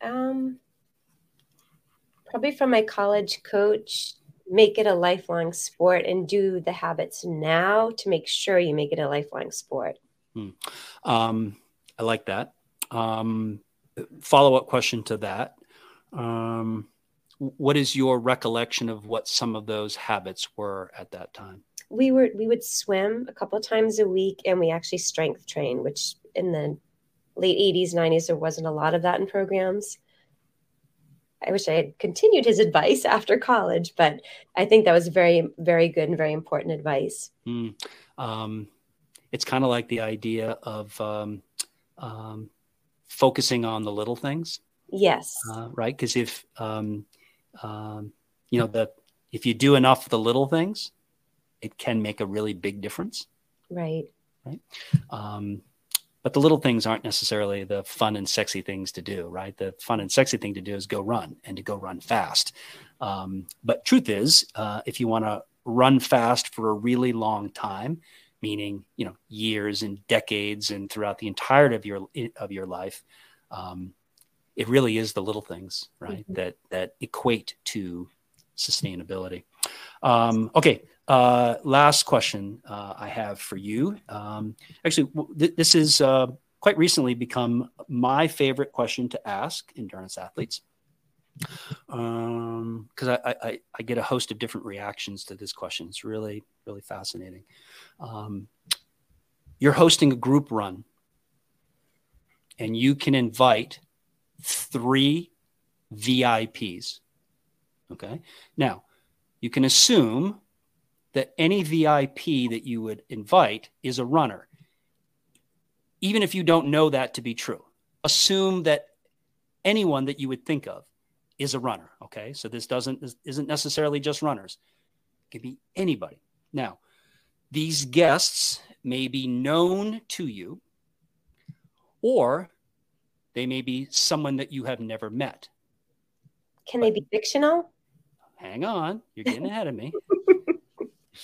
Um, probably from my college coach make it a lifelong sport and do the habits now to make sure you make it a lifelong sport. Hmm. Um, I like that. Um, follow up question to that. Um, what is your recollection of what some of those habits were at that time? We were we would swim a couple times a week, and we actually strength train, which in the late 80s, 90s, there wasn't a lot of that in programs. I wish I had continued his advice after college, but I think that was very, very good and very important advice. Mm. Um, it's kind of like the idea of um, um, focusing on the little things. Yes. Uh, right. Because if um, um, you know the if you do enough of the little things, it can make a really big difference. Right. Right. But the little things aren't necessarily the fun and sexy things to do right? The fun and sexy thing to do is go run and to go run fast. Um, but truth is uh, if you want to run fast for a really long time meaning you know years and decades and throughout the entirety of your of your life um, it really is the little things right mm-hmm. that that equate to sustainability. Um, okay uh, last question uh, I have for you. Um, actually, th- this is uh, quite recently become my favorite question to ask endurance athletes because um, I, I, I, get a host of different reactions to this question. It's really, really fascinating. Um, you're hosting a group run, and you can invite three VIPs. Okay. Now, you can assume that any VIP that you would invite is a runner, even if you don't know that to be true. Assume that anyone that you would think of is a runner. Okay, so this doesn't this isn't necessarily just runners; it could be anybody. Now, these guests may be known to you, or they may be someone that you have never met. Can but, they be fictional? Hang on, you're getting ahead of me.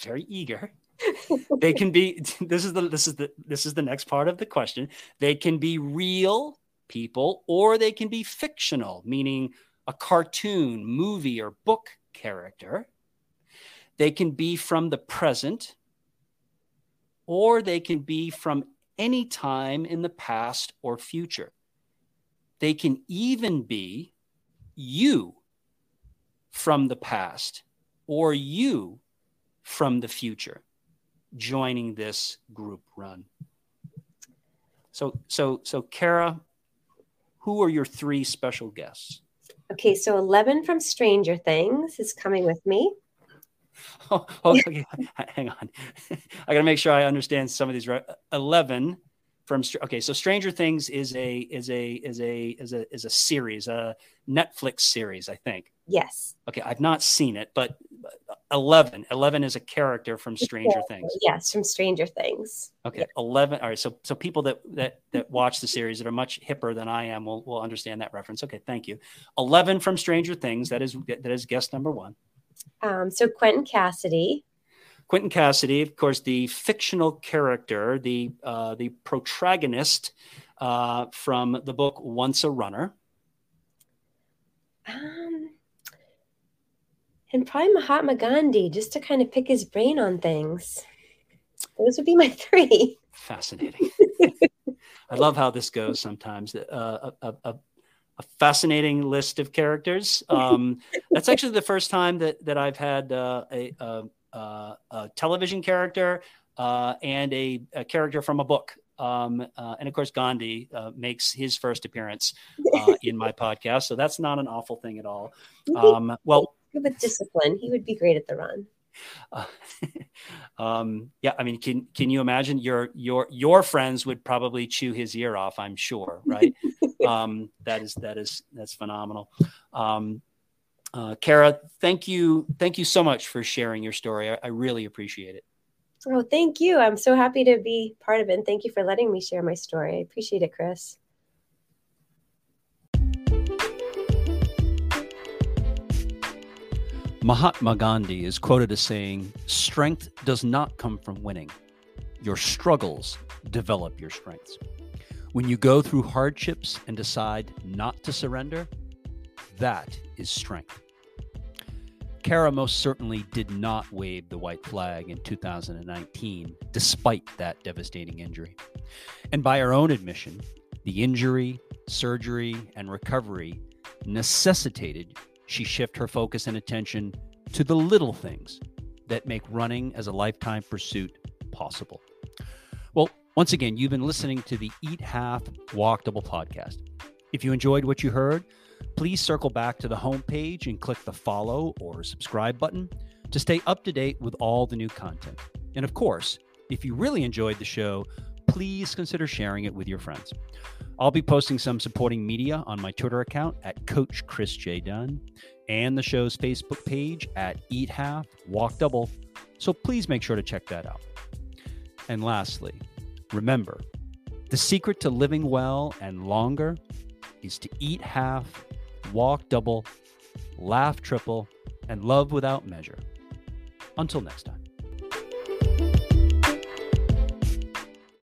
very eager. they can be this is the this is the this is the next part of the question. They can be real people or they can be fictional, meaning a cartoon, movie or book character. They can be from the present or they can be from any time in the past or future. They can even be you from the past or you from the future joining this group run. So, so, so, Kara, who are your three special guests? Okay, so Eleven from Stranger Things is coming with me. Oh, okay. hang on. I got to make sure I understand some of these. Right, Eleven from okay so stranger things is a is a is a is a is a series a netflix series i think yes okay i've not seen it but 11 11 is a character from stranger things. Yes from stranger things. Okay 11 all right so so people that that that watch the series that are much hipper than i am will will understand that reference. Okay thank you. 11 from stranger things that is that is guest number one. Um so quentin cassidy. Quentin Cassidy, of course, the fictional character, the uh, the protagonist uh, from the book Once a Runner. Um, and probably Mahatma Gandhi, just to kind of pick his brain on things. Those would be my three. Fascinating. I love how this goes sometimes. Uh, a, a, a, fascinating list of characters. Um, that's actually the first time that that I've had uh, a, a a television character, uh, and a, a, character from a book. Um, uh, and of course, Gandhi uh, makes his first appearance uh, in my podcast, so that's not an awful thing at all. Um, well, with discipline, he would be great at the run. Uh, um, yeah, I mean, can can you imagine your your your friends would probably chew his ear off? I'm sure, right? um, that is that is that's phenomenal. Um, uh, Kara, thank you, thank you so much for sharing your story. I, I really appreciate it. Oh, thank you. I'm so happy to be part of it. And thank you for letting me share my story. I appreciate it, Chris. Mahatma Gandhi is quoted as saying, Strength does not come from winning. Your struggles develop your strengths. When you go through hardships and decide not to surrender, that is strength. Kara most certainly did not wave the white flag in 2019, despite that devastating injury. And by her own admission, the injury, surgery, and recovery necessitated she shift her focus and attention to the little things that make running as a lifetime pursuit possible. Well, once again, you've been listening to the Eat Half Walk Double podcast. If you enjoyed what you heard, please circle back to the homepage and click the follow or subscribe button to stay up to date with all the new content. And of course, if you really enjoyed the show, please consider sharing it with your friends. I'll be posting some supporting media on my Twitter account at Coach Chris J. Dunn and the show's Facebook page at Eat Half, Walk Double. So please make sure to check that out. And lastly, remember the secret to living well and longer is to eat half, walk double, laugh triple, and love without measure. Until next time.